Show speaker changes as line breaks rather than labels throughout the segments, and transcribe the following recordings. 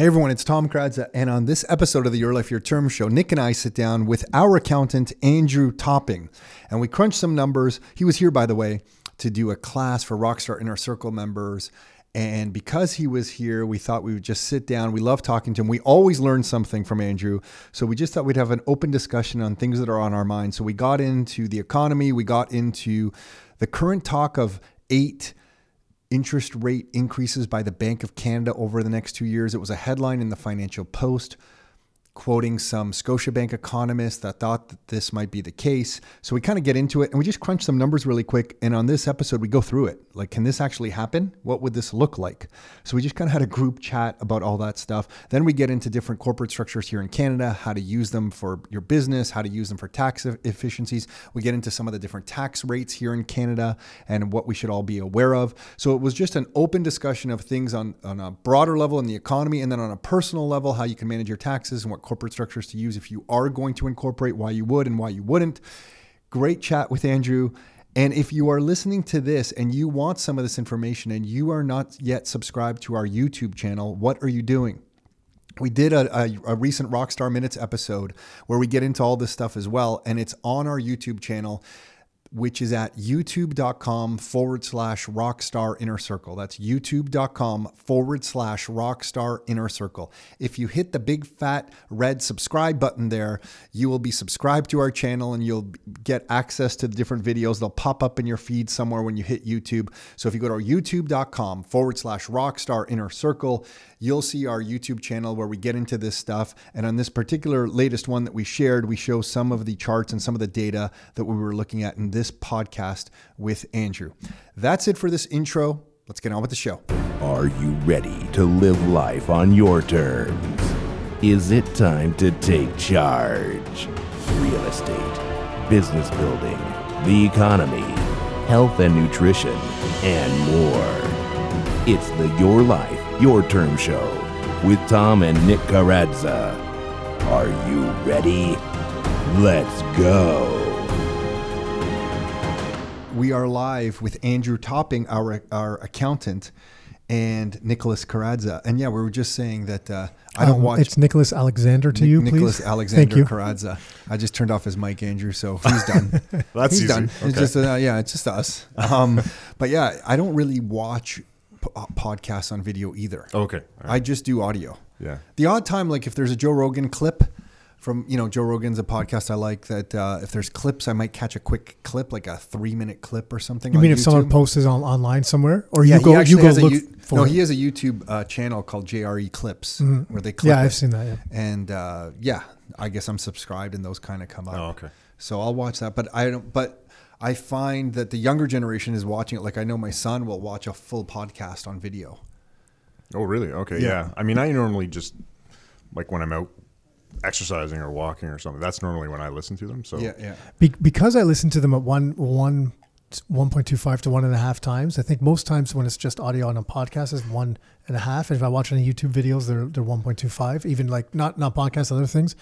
Hey everyone, it's Tom Karadza, and on this episode of the Your Life Your Term show, Nick and I sit down with our accountant Andrew Topping, and we crunch some numbers. He was here, by the way, to do a class for Rockstar Inner Circle members. And because he was here, we thought we would just sit down. We love talking to him. We always learn something from Andrew. So we just thought we'd have an open discussion on things that are on our mind. So we got into the economy, we got into the current talk of eight interest rate increases by the Bank of Canada over the next two years. It was a headline in the Financial Post quoting some Scotiabank economists that thought that this might be the case. So we kind of get into it and we just crunch some numbers really quick. And on this episode, we go through it. Like, can this actually happen? What would this look like? So we just kind of had a group chat about all that stuff. Then we get into different corporate structures here in Canada, how to use them for your business, how to use them for tax efficiencies. We get into some of the different tax rates here in Canada and what we should all be aware of. So it was just an open discussion of things on, on a broader level in the economy and then on a personal level, how you can manage your taxes and what corporate structures to use if you are going to incorporate, why you would and why you wouldn't. Great chat with Andrew. And if you are listening to this and you want some of this information and you are not yet subscribed to our YouTube channel, what are you doing? We did a, a, a, recent Rockstar Minutes episode where we get into all this stuff as well, and it's on our YouTube channel which is at youtube.com forward slash rockstar inner circle. That's youtube.com forward slash rockstar inner circle. If you hit the big fat red subscribe button there, you will be subscribed to our channel and you'll get access to the different videos. They'll pop up in your feed somewhere when you hit YouTube. So if you go to youtube.com forward slash rockstar inner circle, you'll see our YouTube channel where we get into this stuff. And on this particular latest one that we shared, we show some of the charts and some of the data that we were looking at in this podcast with Andrew. That's it for this intro. Let's get on with the show.
Are you ready to live life on your terms? Is it time to take charge? Real estate, business building, the economy, health and nutrition, and more. It's the Your Life your Term Show with Tom and Nick Karadza. Are you ready? Let's go.
We are live with Andrew Topping, our our accountant, and Nicholas Karadza. And yeah, we were just saying that uh, I don't um, watch.
It's Nicholas Alexander to Ni- you,
Nicholas
please.
Alexander Karadza. I just turned off his mic, Andrew, so he's done.
That's
he's
easy.
done.
Okay.
It's just uh, yeah, it's just us. Um, but yeah, I don't really watch uh, podcasts on video either.
Okay. Right.
I just do audio.
Yeah.
The odd time, like if there's a Joe Rogan clip from, you know, Joe Rogan's a podcast I like that uh, if there's clips, I might catch a quick clip, like a three minute clip or something.
You mean
YouTube.
if someone posts it on, online somewhere or
yeah,
you go, you go look
U-
for
No,
it?
he has a YouTube uh, channel called JRE Clips
Mhm.
where they clip
Yeah. I've seen that. Yeah.
And uh, yeah, I guess I'm subscribed and those kind of come up.
Oh, okay.
So I'll watch that, but I don't. But I find that the younger generation is watching it. Like I know my son will watch a full podcast on video.
Oh, really? Okay.
Yeah.
Yeah. I mean, I normally just like when I'm out exercising or walking or something. That's normally when I listen to them. So
Yeah, yeah.
Be- because I listen to them at one one. 1.25 to one and a half times. I think most times when it's just audio on a podcast is one and a half. And if I watch any YouTube videos, they're they're 1.25. Even like not not podcasts, other things.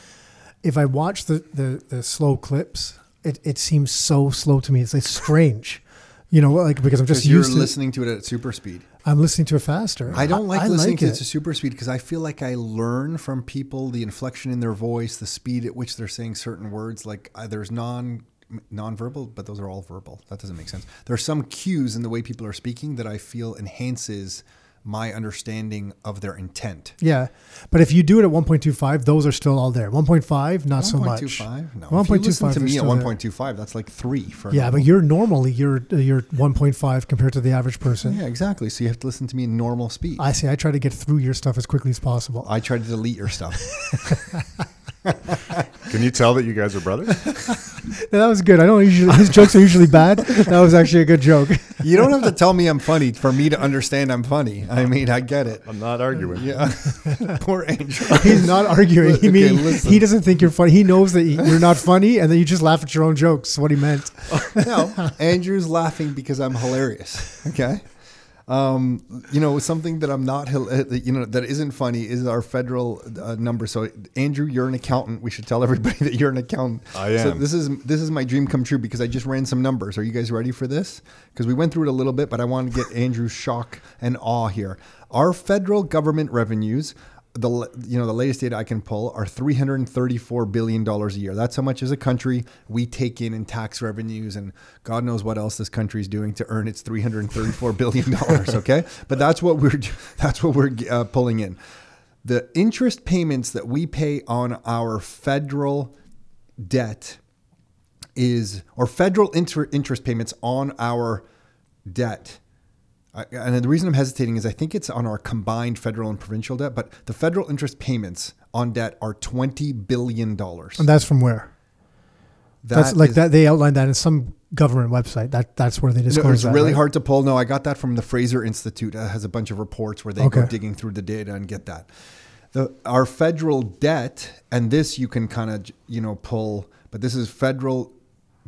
If I watch the the, the slow clips, it, it seems so slow to me. It's like strange, you know, like because I'm just
you're
used to.
listening to it at super speed.
I'm listening to it faster.
I don't like listening
like
to
it.
it to super speed because I feel like I learn from people the inflection in their voice, the speed at which they're saying certain words. Like uh, there's non non-verbal, but those are all verbal. That doesn't make sense. There are some cues in the way people are speaking that I feel enhances my understanding of their intent.
Yeah, but if you do it at 1.25, those are still all there. 1.5, not so much.
1.25? No. If you listen to me at 1.25, that's like three for
Yeah, but you're normally you're you're 1.5 compared to the average person.
Yeah, exactly. So you have to listen to me in normal speed.
I see. I try to get through your stuff as quickly as possible.
I try to delete your stuff.
can you tell that you guys are brothers?
that was good. I don't usually his jokes are usually bad. That was actually a good joke.
you don't have to tell me I'm funny for me to understand I'm funny. I mean, I get it.
I'm not arguing.
Yeah. Poor Angel.
He's not arguing. He
Okay,
mean
listen.
he doesn't think you're funny. He knows that you're not funny, and then you just laugh at your own jokes. What he meant.
no, Andrew's laughing because I'm hilarious. Okay. Um, you know, something that I'm not, uh, you know, that isn't funny is our federal uh, number. So, Andrew, you're an accountant. We should tell everybody that you're an accountant.
I
So
am.
this is this is my dream come true because I just ran some numbers. Are you guys ready for this? Because we went through it a little bit, but I want to get Andrew's shock and awe here. Our federal government revenues the you know the latest data I can pull are 334 billion dollars a year. That's how much as a country we take in in tax revenues, and God knows what else this country is doing to earn its 334 billion dollars. Okay, but that's what we're that's what we're uh, pulling in. The interest payments that we pay on our federal debt is, or federal inter- interest payments on our debt. I, and the reason I'm hesitating is I think it's on our combined federal and provincial debt, but the federal interest payments on debt are twenty billion dollars.
And that's from where? that's like that. They outlined that in some government website. That that's where they disclose
no, it's
that.
really
right?
hard to pull. No, I got that from the Fraser Institute. It has a bunch of reports where they
Okay.
go digging through the data and get that. The our federal debt, and this you can kind of you know pull, but this is federal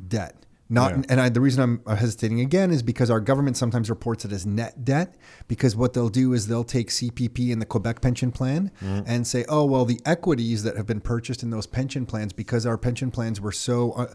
debt. Not
Yeah.
and I, the reason I'm hesitating again is because our government sometimes reports it as net debt because what they'll do is they'll take CPP and the Quebec pension plan and say, oh well, the equities that have been purchased in those pension plans because our pension plans were so uh,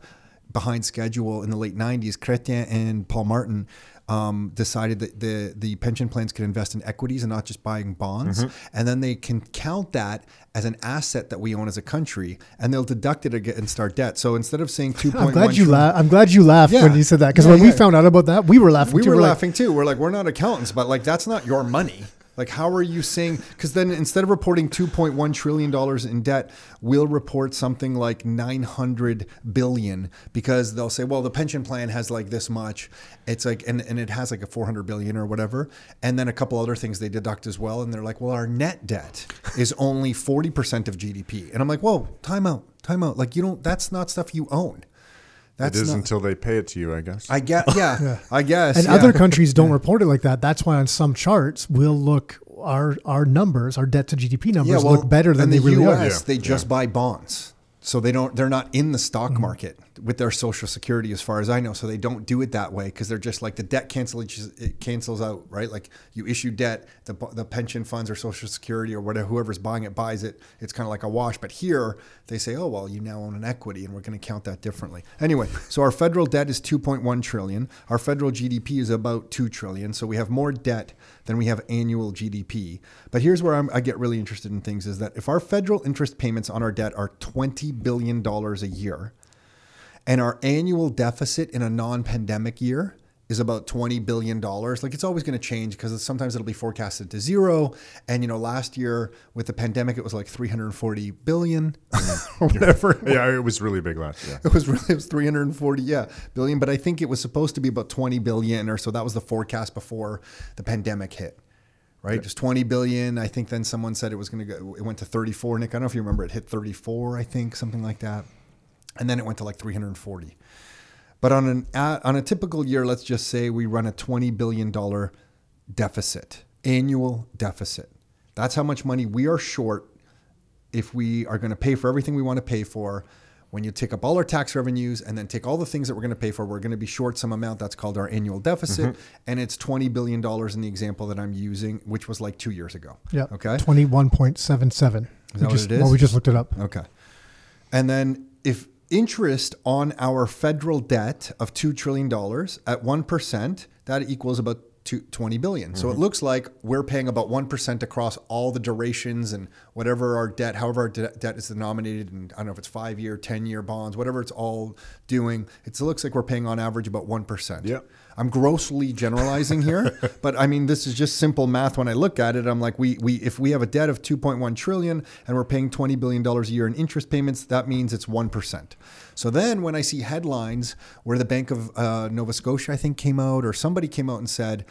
behind schedule in the late 90s, Chrétien and Paul Martin um, decided that the the pension plans could invest in equities and not just buying bonds, and then they can count that as an asset that we own as a country, and they'll deduct it against our debt. So instead of saying 2.1
I'm glad you
trillion-
laugh. I'm glad you laughed
Yeah.
when you said that because
Yeah,
when we found out about that, we were laughing.
we
too.
were
We're like,
laughing too. We're like, we're not accountants, but like that's not your money. Like, how are you saying? Because then instead of reporting 2.1 trillion dollars in debt, we'll report something like 900 billion because they'll say, well, the pension plan has like this much. It's like, and, and it has like a 400 billion or whatever, and then a couple other things they deduct as well, and they're like, well, our net debt is only 40 percent of GDP, and I'm like, whoa, time out, time out. Like, you don't. That's not stuff you own. That's
it is
not,
until they pay it to you, I guess.
I get, yeah, I guess.
and
yeah.
other countries don't report it like that. That's why on some charts we'll look our our numbers, our debt to GDP numbers look better than
in
they
the
really
US,
are.
Yeah,
They just buy bonds, so they don't. They're not in the stock
Mm-hmm.
market with their Social Security, as far as I know. So they don't do it that way because they're just like the debt cancels. It cancels out, right? Like you issue debt, the the pension funds or Social Security or whatever whoever's buying it buys it. It's kind of like a wash. But here they say, oh well, you now own an equity, and we're going to count that differently. Anyway, so our federal debt is 2.1 trillion. Our federal GDP is about 2 trillion. So we have more debt than we have annual GDP. But here's where I'm, I get really interested in things: is that if our federal interest payments on our debt are 20 billion dollars a year, and our annual deficit in a non-pandemic year is about 20 billion dollars. Like it's always going to change because sometimes it'll be forecasted to zero. And you know last year with the pandemic it was like 340 billion or whatever
yeah, it was really big last year.
it was really it was 340 yeah billion. But i think it was supposed to be about 20 billion or so. That was the forecast before the pandemic hit right? Just 20 billion. I think then someone said it was going to go it went to 34 nick i don't know if you remember it hit 34 i think something like that and then it went to like 340 but on an uh, on a typical year let's just say we run a 20 billion dollar deficit annual deficit that's how much money we are short if we are going to pay for everything we want to pay for, when you take up all our tax revenues and then take all the things that we're going to pay for, we're going to be short some amount that's called our annual deficit. And it's $20 billion in the example that I'm using, which was like two years ago.
Yeah.
Okay.
Twenty one point seven seven.
Is that what
just,
it is?
Well, we just looked it up.
Okay. And then if interest on our federal debt of $2 trillion at 1%, that equals about two- 20 billion. So it mm-hmm. looks like we're paying about 1% across all the durations and whatever our debt, however our de- debt is denominated, and I don't know if it's five year, 10 year bonds, whatever it's all doing, it looks like we're paying on average about 1%.
Yep.
I'm grossly generalizing here, but I mean this is just simple math. When I look at it, I'm like, we we if we have a debt of 2.1 trillion and we're paying 20 billion dollars a year in interest payments, that means it's one percent. So then when I see headlines where the Bank of uh, Nova Scotia, I think, came out or somebody came out and said.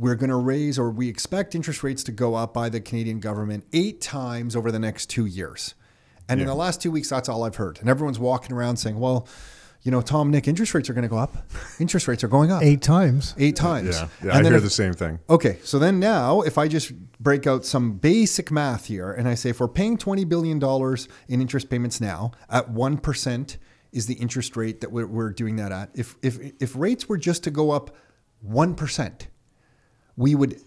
We're going to raise, or we expect interest rates to go up by the Canadian government eight times over the next two years. And in the last two weeks, that's all I've heard. And everyone's walking around saying, well, you know, Tom, Nick, interest rates are going to go up. Interest rates are going up
Eight times.
eight times.
Yeah, yeah
And
I
then
hear
if-
the same thing.
Okay, so then now, if I just break out some basic math here, and I say if we're paying twenty billion dollars in interest payments now at one percent is the interest rate that we're, we're doing that at. If if if rates were just to go up one percent, we would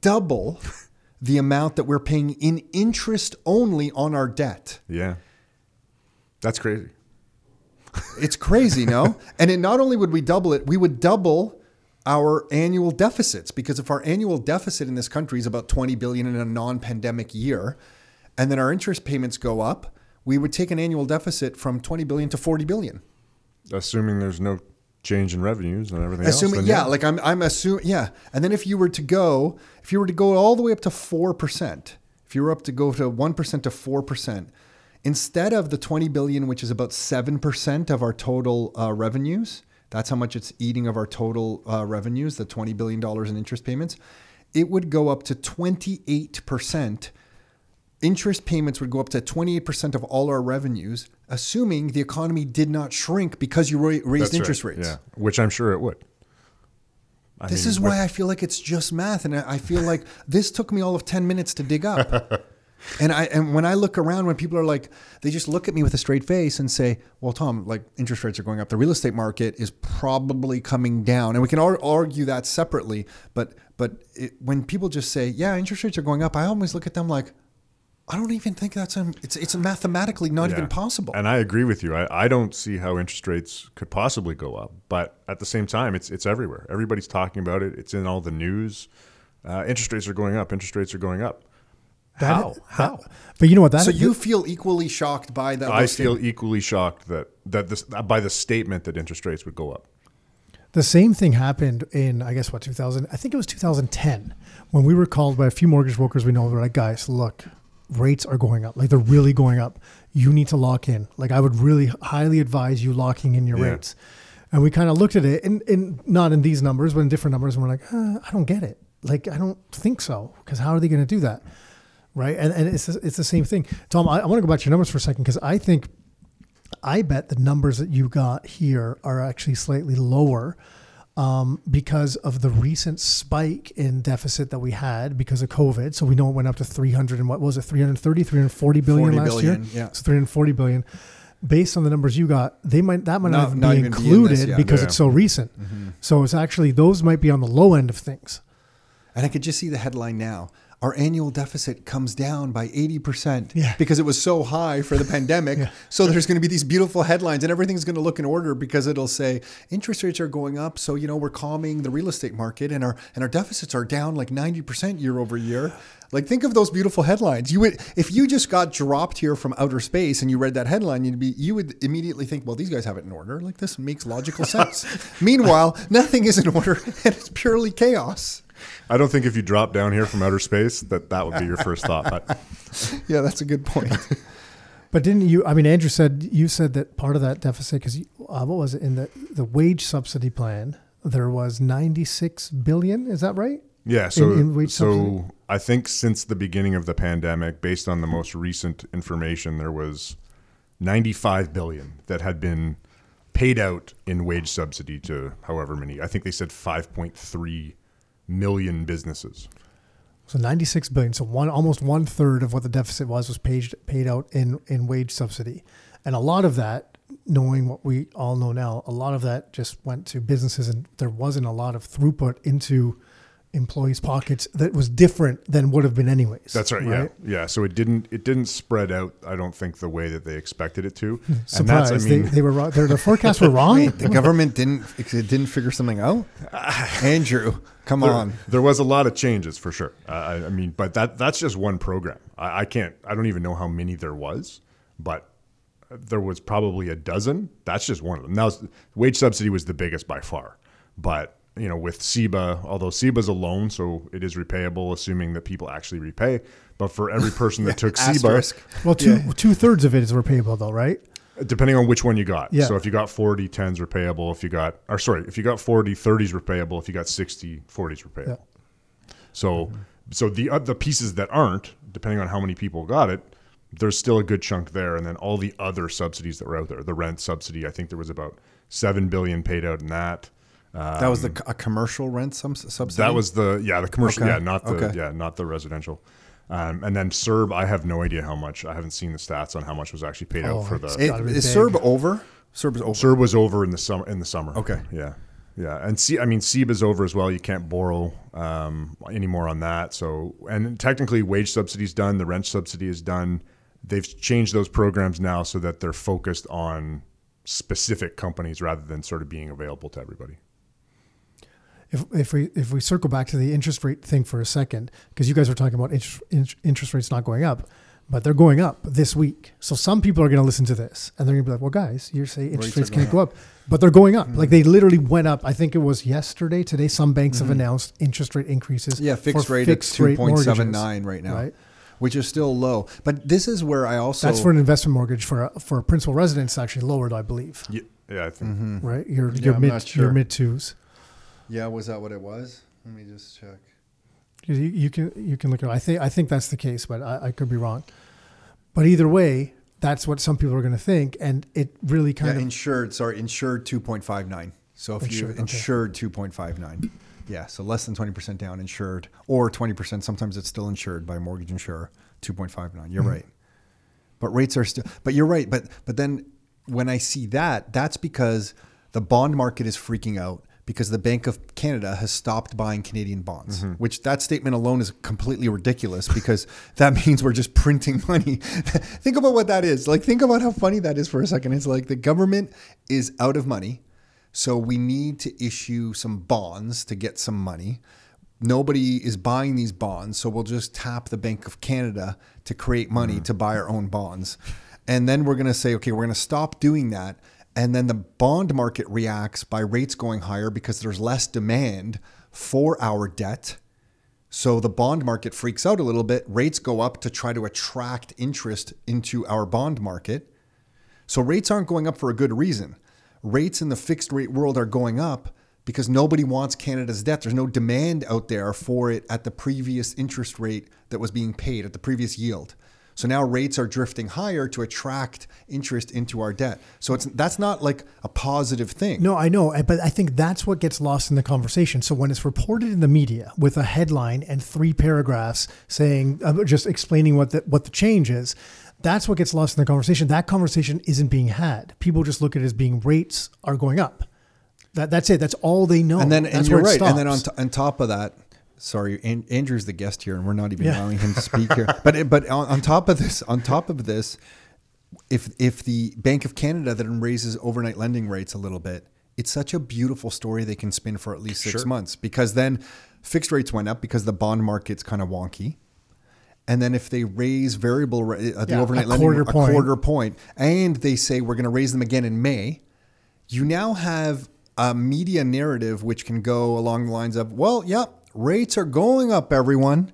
double the amount that we're paying in interest only on our debt.
Yeah, that's crazy.
It's crazy, no? and it not only would we double it, we would double our annual deficits because if our annual deficit in this country is about 20 billion in a non-pandemic year and then our interest payments go up, we would take an annual deficit from 20 billion to 40 billion.
Assuming there's no change in revenues and everything
Assuming,
else. then
yeah, like I'm, I'm assuming, yeah. And then if you were to go, if you were to go all the way up to 4%, if you were up to go to 1% to 4%, instead of the 20 billion, which is about 7% of our total uh, revenues, that's how much it's eating of our total uh, revenues, the $20 billion in interest payments, it would go up to 28%. Interest payments would go up to 28% of all our revenues, assuming the economy did not shrink because you ra- raised
That's right,
interest rates.
Yeah, which I'm sure it would. I
This
mean,
is why I feel like it's just math, and I feel like this took me all of ten minutes to dig up. and I and when I look around, when people are like, they just look at me with a straight face and say, "Well, Tom, like interest rates are going up. The real estate market is probably coming down." And we can ar- argue that separately, but but it, when people just say, "Yeah, interest rates are going up," I always look at them like, I don't even think that's a, it's it's mathematically not
Yeah.
even possible.
And I agree with you. I, I don't see how interest rates could possibly go up. But at the same time, it's it's everywhere. Everybody's talking about it. It's in all the news. Uh, interest rates are going up. Interest rates are going up.
That-
how? how?
But you know what? That
so you feel equally shocked by that?
I
those
feel equally shocked that that this by the statement that interest rates would go up.
The same thing happened in, I guess, what, 2000? I think it was 2010 when we were called by a few mortgage brokers we know. We're like, guys, look, rates are going up. Like, they're really going up. You need to lock in. Like, I would really highly advise you locking in your
Yeah.
rates. And we kind of looked at it, and, and not in these numbers, but in different numbers. And we're like, uh, I don't get it. Like, I don't think so. Because how are they going to do that? Right. And, and it's, it's the same thing. Tom, I, I want to go back to your numbers for a second because I think I bet the numbers that you got here are actually slightly lower um, because of the recent spike in deficit that we had because of COVID. So we know it went up to 300 and what was it, 330, 340 billion
40
last
billion,
year?
yeah.
So 340 billion. Based on the numbers you got, they might that might
Not-
not, even
not
be
even be in
included
this,
because
Yeah.
it's so recent. So it's actually those might be on the low end of things.
And I could just see the headline now. Our annual deficit comes down by 80%
Yeah.
because it was so high for the pandemic.
Yeah.
So there's going to be these beautiful headlines and everything's going to look in order because it'll say interest rates are going up. So, you know, we're calming the real estate market and our, and our deficits are down like 90% year over year. Like think of those beautiful headlines. You would, if you just got dropped here from outer space and you read that headline, you'd be, you would immediately think, well, these guys have it in order. Like this makes logical sense. Meanwhile, nothing is in order and it's purely chaos.
I don't think if you drop down here from outer space that that would be your first thought. But
Yeah, that's a good point.
But didn't you? I mean, Andrew said you said that part of that deficit because uh, what was it in the the wage subsidy plan? There was ninety six billion. Is that right?
Yeah, so
in wage
so
subsidy?
I think since the beginning of the pandemic, based on the most recent information, there was 95 billion that had been paid out in wage subsidy to however many. I think they said 5.3 million businesses.
So ninety six billion. So one almost one third of what the deficit was was paid paid out in in wage subsidy, and a lot of that, knowing what we all know now, a lot of that just went to businesses, and there wasn't a lot of throughput into employees' pockets that was different than would have been anyways.
That's right, Yeah, yeah. So it didn't it didn't spread out. I don't think the way that they expected it to. And
Surprise!
that's, I mean,
they, they were wrong. Their, their forecasts were wrong.
Wait, the government didn't it didn't figure something out? Andrew, come
there,
on.
there was a lot of changes for sure. Uh, I, I mean, but that that's just one program. I, I can't. I don't even know how many there was, but there was probably a dozen. That's just one of them. Now, wage subsidy was the biggest by far, but you know, with CEBA, although CEBA's a loan, so it is repayable, assuming that people actually repay. But for every person that took CEBA,
Asterisk.
Well, two two thirds of it is repayable though, right?
depending on which one you got.
Yeah.
So if you got 40, 10's repayable. If you got, or sorry, if you got 40, 30's repayable. If you got 60, 40's repayable. So, so the uh, the pieces that aren't, depending on how many people got it, there's still a good chunk there. And then all the other subsidies that were out there, the rent subsidy, I think there was about seven billion paid out in that.
That was the a commercial rent sum, subsidy.
That was the yeah the commercial
Okay.
yeah not the
Okay.
yeah not the residential. Um, and then CERB, I have no idea how much. I haven't seen the stats on how much was actually paid
Oh,
out for the
It-
gotta
is. CERB over? CERB is over.
CERB was over in the summer. In the summer.
Okay.
Yeah, yeah, and see, I mean, CEBA's over as well. You can't borrow um, anymore on that. So, and technically, wage subsidy is done. The rent subsidy is done. They've changed those programs now so that they're focused on specific companies rather than sort of being available to everybody.
If, if we if we circle back to the interest rate thing for a second, because you guys were talking about interest, interest rates not going up, but they're going up this week. So some people are going to listen to this and they're going to be like, "Well, guys, you're saying interest
Rates
rates, can't go up, but they're going up. Like they literally went up. I think it was yesterday. Today, some banks have announced interest rate increases.
Yeah, fixed
for
rate
fixed
at
rate
two point seven
mortgages,
nine right now,
Right.
which is still low. But this is where I also
That's for an investment mortgage for a, for a principal residence. Actually lowered, I believe.
Yeah, yeah I think.
Mm-hmm.
Right. Your
Yeah,
your
I'm
mid
not sure.
your mid twos.
Yeah. Was that what it was? Let me just check.
You, you can you can look at. I think I think that's the case, but I, I could be wrong. But either way, that's what some people are going to think, and it really kind
Yeah,
of
insured. Sorry, insured two point five nine. So if you
Insured, okay.
insured two point five nine, yeah, so less than twenty percent down insured, or twenty percent. Sometimes it's still insured by a mortgage insurer. Two point five nine. You're
Mm-hmm.
right. But rates are still. But you're right. But but then when I see that, that's because the bond market is freaking out because the Bank of Canada has stopped buying Canadian bonds. Mm-hmm. Which that statement alone is completely ridiculous because that means we're just printing money. think about what that is. Like think about how funny that is for a second. It's like the government is out of money. So we need to issue some bonds to get some money. Nobody is buying these bonds, so we'll just tap the Bank of Canada to create money mm-hmm. to buy our own bonds. And then we're going to say, okay, we're going to stop doing that. And then the bond market reacts by rates going higher because there's less demand for our debt. So the bond market freaks out a little bit. Rates go up to try to attract interest into our bond market. So rates aren't going up for a good reason. Rates in the fixed rate world are going up because nobody wants Canada's debt. There's no demand out there for it at the previous interest rate that was being paid, at the previous yield. So now rates are drifting higher to attract interest into our debt. So it's that's not like a positive thing.
No, I know, but I think that's what gets lost in the conversation. So when it's reported in the media with a headline and three paragraphs saying uh, just explaining what the what the change is, that's what gets lost in the conversation. That conversation isn't being had. People just look at it as being rates are going up. That that's it. That's all they know.
and then
that's
you're
where it
right. And then on, t- on top of that, sorry, An- Andrew's the guest here, and we're not even
Yeah.
allowing him to speak here. But but on, on top of this, on top of this, if if the Bank of Canada then raises overnight lending rates a little bit, it's such a beautiful story they can spin for at least six
Sure.
months because then fixed rates went up because the bond market's kind of wonky. And then if they raise variable uh, the
Yeah,
overnight lending
quarter
a
point.
quarter point, and they say we're going to raise them again in May, you now have a media narrative which can go along the lines of, well, yep, rates are going up, everyone.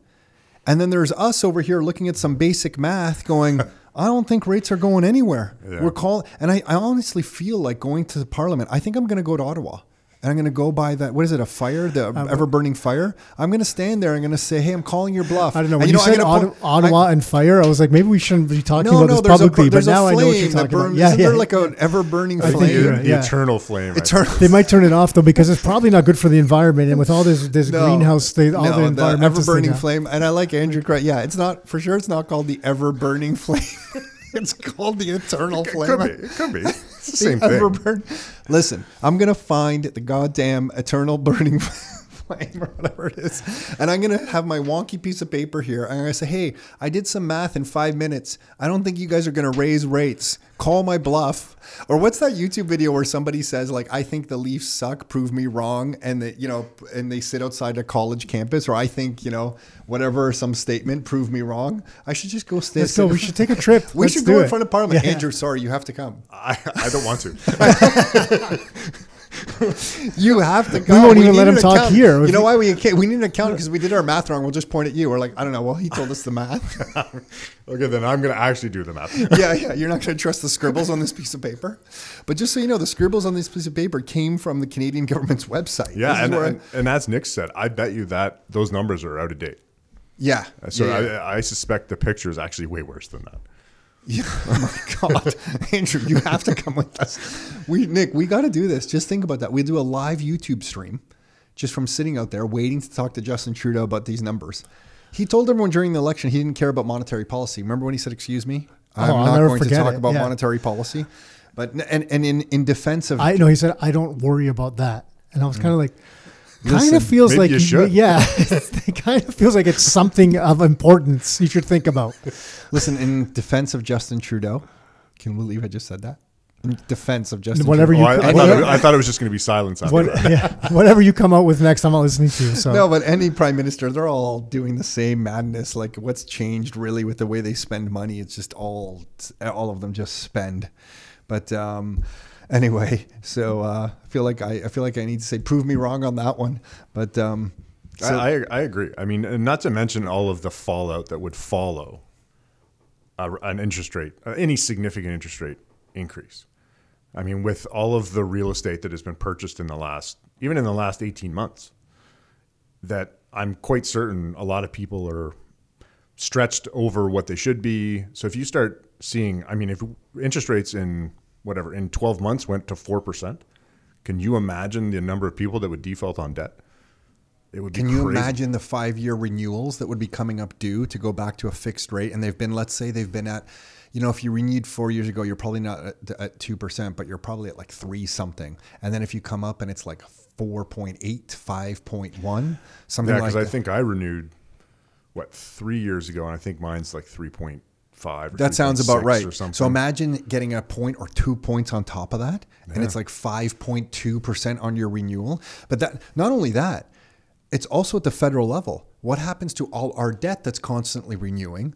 And then there's us over here looking at some basic math going, I don't think rates are going anywhere.
Yeah.
We're calling, and I, I honestly feel like going to the parliament. I think I'm going to go to Ottawa. And I'm going to go by that. What is it? A fire, the um, ever burning fire. I'm going to stand there. And I'm going to say, "Hey, I'm calling your bluff."
I don't know.
And
When you,
I'm
said
gonna
Ottawa,
point-
Ottawa and fire, I was like, maybe we shouldn't be talking
no,
about
no,
this
there's
publicly.
a, there's
but now
a
I know what
flame
you're
that
talking
burns.
about. Yeah,
Isn't
yeah.
there like an ever burning flame?
think you're
the,
right,
the
yeah.
eternal flame.
Eternal-
They might turn it off though because it's probably not good for the environment. And with all this this
No.
greenhouse, they, all
no,
the environmental
ever burning flame. And I like Andrew. Craig. Yeah, it's not for sure. It's not called the ever burning flame. it's called the eternal flame.
It could be. It could be. It's the
The
same thing.
Listen, I'm gonna find the goddamn eternal burning flame or whatever it is, and I'm gonna have my wonky piece of paper here. And I'm gonna say, hey, I did some math in five minutes. I don't think you guys are gonna raise rates. Call my bluff. Or what's that YouTube video where somebody says like, I think the Leafs suck. Prove me wrong. And they, you know, and they sit outside a college campus. Or I think, you know, whatever some statement. Prove me wrong. I should just go stay.
Let's go. We should take a trip.
We
Let's
should
do
go in front of Parliament.
Yeah.
Andrew, sorry, you have to come.
I, I don't want to.
You have to
We won't even let him talk
account.
here.
You know why we can't? We need an account because we did our math wrong. We'll just point at you. We're like, I don't know. Well, he told us the math.
okay, then I'm going to actually do the math.
yeah, yeah. You're not going to trust the scribbles on this piece of paper. But just so you know, the scribbles on this piece of paper came from the Canadian government's website.
Yeah, and, and, and as Nick said, I bet you that those numbers are out of date.
yeah.
So
yeah, yeah.
I, I suspect the picture is actually way worse than that.
Yeah. Oh my God, Andrew, you have to come with us. We, Nick, we got to do this. Just think about that. We do a live YouTube stream, just from sitting out there waiting to talk to Justin Trudeau about these numbers. He told everyone during the election he didn't care about monetary policy. Remember when he said, "Excuse me, oh, I'm
Oh,
not going to talk
it.
about
Yeah.
monetary policy." But and and in in defense of
I know he said, I don't worry about that. And I was mm. kind of like, kind of feels
maybe
like
you should.
yeah, it kind of feels like it's something of importance you should think about.
listen in defense of Justin Trudeau. Can we believe I just said that? in defense of Justin.
Whatever
Oh,
you
I, I,
co-
thought it, I thought it was just going to be silence. After
what, yeah, whatever you come out with next, I'm not listening to. So
No, but any prime minister, they're all doing the same madness. Like, what's changed really with the way they spend money? It's just all, all of them just spend. But um, anyway, so uh, I feel like I, I feel like I need to say, prove me wrong on that one. But um, so,
I, I, agree. I mean, not to mention all of the fallout that would follow a, an interest rate, uh, any significant interest rate increase. I mean, with all of the real estate that has been purchased in the last, even in the last 18 months, that I'm quite certain a lot of people are stretched over what they should be. So if you start seeing, I mean, if interest rates in whatever, in 12 months went to 4%, can you imagine the number of people that would default on debt? It would be
Can you
crazy.
imagine the five year renewals that would be coming up due to go back to a fixed rate? And they've been, let's say they've been at, you know, if you renewed four years ago, you're probably not at, at 2%, but you're probably at like three something. And then if you come up and it's like 4.8, 5.1, something
Yeah,
like that.
because I think I renewed what three years ago, and I think mine's like three point five.
That sounds about right.
Or something.
So imagine getting a point or two points on top of that, and it's like 5.2% on your renewal. But that not only that, it's also at the federal level. What happens to all our debt that's constantly renewing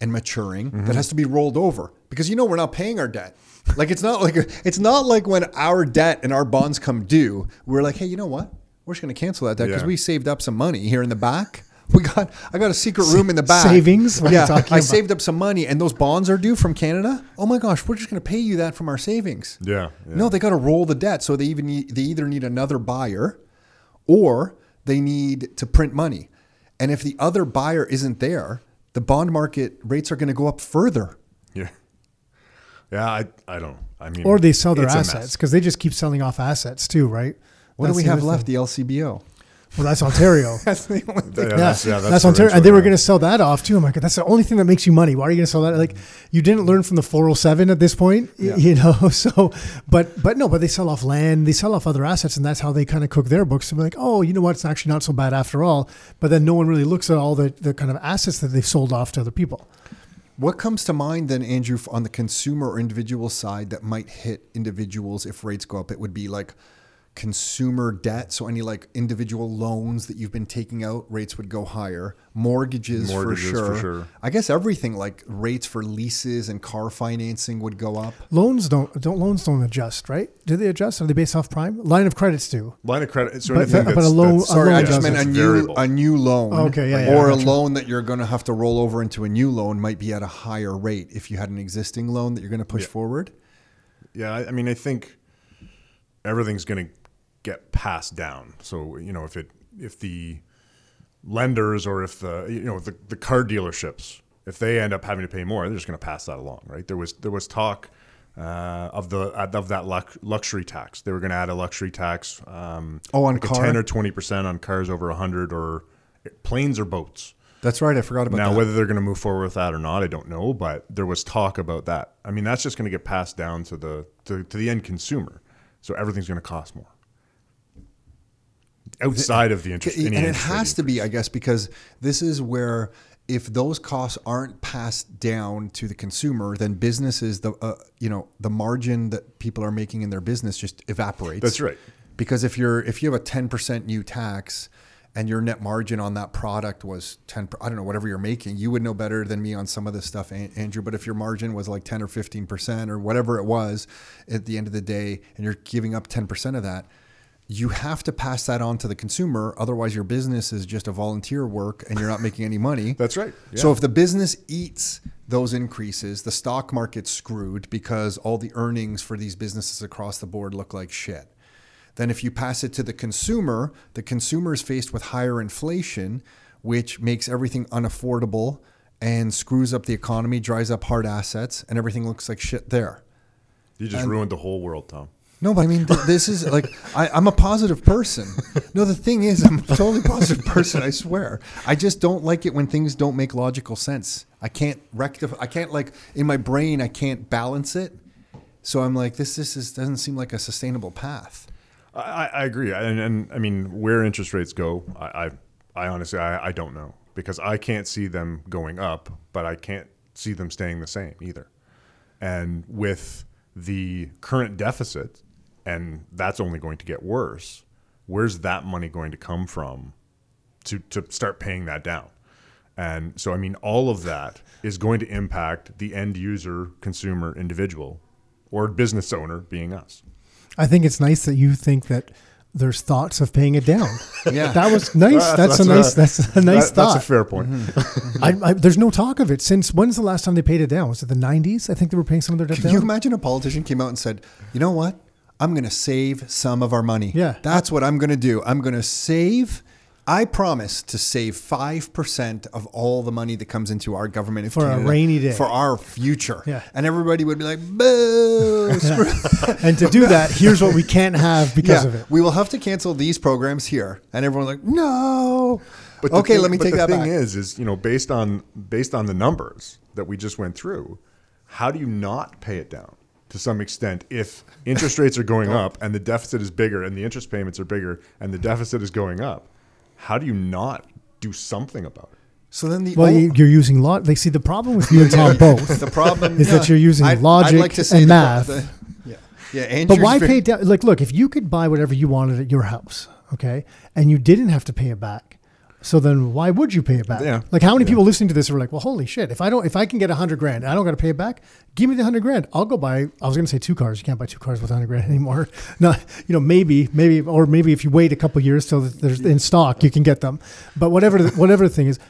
and maturing
Mm-hmm.
that has to be rolled over? Because you know we're not paying our debt. Like it's not like it's not like when our debt and our bonds come due, we're like, hey, you know what? We're just going to cancel that debt because
Yeah.
we saved up some money here in the back. We got I got a secret room in the back.
savings? What are you
Yeah,
talking
I
about?
saved up some money, and those bonds are due from Canada. Oh my gosh, we're just going to pay you that from our savings.
Yeah, yeah.
No, they got to roll the debt, so they even need, they either need another buyer, or they need to print money. And if the other buyer isn't there, the bond market rates are going to go up further.
yeah, yeah. I I don't. I mean,
or they sell their assets because they just keep selling off assets too, right?
What
That's
do we have left?
thing.
The LCBO.
Well, that's Ontario.
That's the only thing.
Yeah,
Yeah,
that's, yeah,
that's,
the
Ontario, and they were
yeah.
going to sell that off too. I'm like, that's the only thing that makes you money. Why are you going to sell that? Like, you didn't learn from the 407 at this point,
Yeah.
you know. So, but but no, but they sell off land, they sell off other assets, and that's how they kind of cook their books to be like, oh, you know what, it's actually not so bad after all. But then no one really looks at all the the kind of assets that they've sold off to other people.
What comes to mind then, Andrew, on the consumer or individual side that might hit individuals if rates go up? It would be like consumer debt. So any like individual loans that you've been taking out, rates would go higher. Mortgages,
Mortgages,
for,
for
sure.
sure.
I guess everything like rates for leases and car financing would go up.
Loans don't don't loans don't adjust, right? Do they adjust? Are they based off prime? Line of credits do.
line of credit. So
But-
anything
but a loan-
that's-
a
Sorry,
loan
I just meant a new
variable.
a new loan.
Okay, yeah, yeah,
or
I
a
gotcha.
loan that you're going to have to roll over into a new loan might be at a higher rate if you had an existing loan that you're going to push
Yeah.
forward.
Yeah, I, I mean, I think everything's going to get passed down. So you know, if it if the lenders or if the you know the, the car dealerships if they end up having to pay more, they're just going to pass that along, right? There was there was talk uh, of the of that lux- luxury tax. They were going to add a luxury tax. Um,
Oh, on
like
car?
ten or twenty percent on cars over hundred or planes or boats.
That's right. I forgot about
Now,
that.
Now, whether they're going to move forward with that or not, I don't know. But there was talk about that. I mean, that's just going to get passed down to the to, to the end consumer. So everything's going to cost more outside of the interest.
and it has to be. I guess, because this is where if those costs aren't passed down to the consumer, then businesses, the uh, you know, the margin that people are making in their business just evaporates.
That's right.
Because if you're if you have a ten percent new tax and your net margin on that product was 10 i don't know whatever you're making you would know better than me on some of this stuff andrew but if your margin was like 10 or 15% or whatever it was at the end of the day and you're giving up 10% of that you have to pass that on to the consumer otherwise your business is just a volunteer work and you're not making any money
That's right.
so if the business eats those increases the stock market's screwed because all the earnings for these businesses across the board look like shit then if you pass it to the consumer, the consumer is faced with higher inflation, which makes everything unaffordable and screws up the economy, dries up hard assets, and everything looks like shit there.
You just ruined the whole world, Tom.
No, but I mean, th- this is like, I, I'm a positive person. No, the thing is, I'm a totally positive person, I swear. I just don't like it when things don't make logical sense. I can't rectify, I can't, like, in my brain, I can't balance it. So I'm like, this, this is, doesn't seem like a sustainable path.
I, I I agree, and, and I mean where interest rates go, I, I, I honestly I, I don't know because I can't see them going up, but I can't see them staying the same either. And with the current deficit, and that's only going to get worse. Where's that money going to come from to, to start paying that down? And so, I mean, all of that is going to impact the end user, consumer, individual, or business owner being us.
I think it's nice that you think that there's thoughts of paying it down.
Yeah.
that was nice. That's, a uh, nice. That's a nice
that-
thought.
That's a fair point. Mm-hmm.
I, I, there's no talk of it since when's the last time they paid it down? Was it the 90s? I think they were paying some of their debt down.
Can you imagine a politician came out and said, "You know what? I'm going to save some of our money.
Yeah.
that's what I'm going to do. I'm going to save." I promise to save five percent of all the money that comes into our government of
For a rainy day.
for our future.
Yeah.
and everybody would be like, "Boo!"
and to do that, here's what we can't have because
yeah,
of it.
we will have to cancel these programs here, and everyone's like, "No."
But the
okay,
thing-
let me
but
take
the thing is, is you know, based on based on the numbers that we just went through, how do you not pay it down to some extent if interest rates are going up and the deficit is bigger and the interest payments are bigger and the deficit is going up? How do you not do something about it?
so then the
Well,
ol-
you, you're using lot. They see the problem with you and Tom both.
the problem
is that you're using
I'd- I'd
logic
like to say
and
the
math.
the- yeah, yeah. Andrew's
But why pay down? Like, look, if you could buy whatever you wanted at your house, okay, and you didn't have to pay it back, so then why would you pay it back?
Yeah.
Like, how many people listening to this are like, well, holy shit, if I don't, if I can get a hundred grand, I don't got to pay it back. Give me the hundred grand. I'll go buy. I was going to say two cars. You can't buy two cars with a hundred grand anymore. No, you know, maybe, maybe, or maybe if you wait a couple years till there's in stock, you can get them. But whatever, the, whatever the thing is,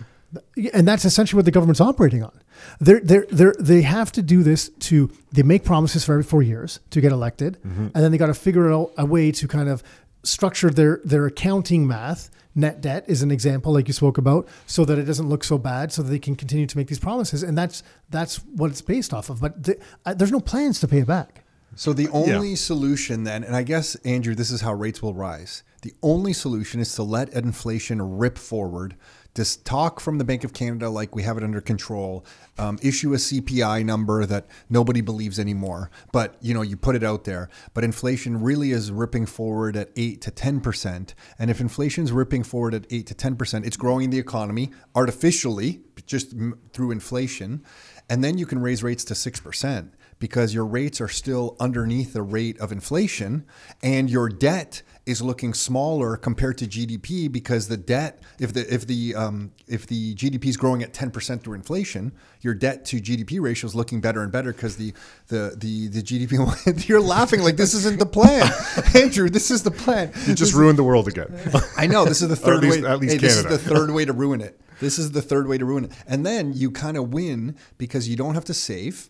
and that's essentially what the government's operating on. They're, they're, they're, they have to do this to, they make promises for every four years to get elected. Mm-hmm. And then they got to figure out a way to kind of structure their, their accounting math. Net debt is an example, like you spoke about, so that it doesn't look so bad, so that they can continue to make these promises. And that's, that's what it's based off of. But the, uh, there's no plans to pay it back.
So the only solution then, and I guess Andrew, this is how rates will rise. The only solution is to let inflation rip forward. Just talk from the Bank of Canada like we have it under control. Um, issue a CPI number that nobody believes anymore, but you know you put it out there. But inflation really is ripping forward at eight to ten percent, and if inflation's ripping forward at eight to ten percent, it's growing the economy artificially just through inflation, and then you can raise rates to six percent because your rates are still underneath the rate of inflation and your debt is looking smaller compared to GDP because the debt if the if the um, if the GDP is growing at 10% through inflation your debt to GDP ratio is looking better and better because the the the the GDP you're laughing like this isn't the plan Andrew this is the plan
You just ruined the world again.
I know this is the third
at least-
way.
at least
hey, this is the third way to ruin it. This is the third way to ruin it. And then you kind of win because you don't have to save,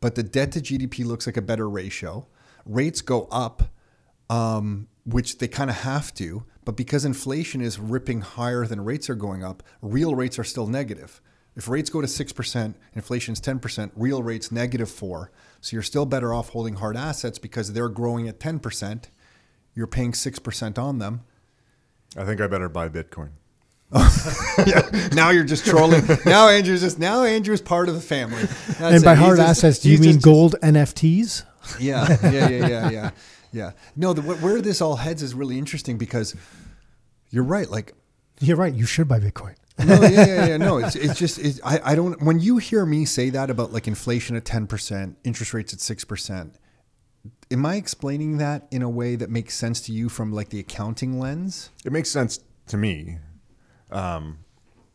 but the debt to GDP looks like a better ratio. Rates go up, um, which they kind of have to, but because inflation is ripping higher than rates are going up, real rates are still negative. If rates go to 6%, inflation's 10%, real rates negative 4. So you're still better off holding hard assets because they're growing at 10%. You're paying 6% on them.
I think I better buy Bitcoin.
yeah. Now you're just trolling. now Andrew's just now Andrew's part of the family. That's
and by
it. He's
hard
just-
assets, do you mean
just-
gold NFTs?
Yeah, yeah, yeah, yeah, yeah, yeah. No, the, where this all heads is really interesting because you're right. Like,
You're right. You should buy Bitcoin.
no, yeah, yeah, yeah. No, it's it's just it's, I I don't. When you hear me say that about like inflation at ten percent, interest rates at six percent. Am I explaining that in a way that makes sense to you from like the accounting lens?
It makes sense to me. Um,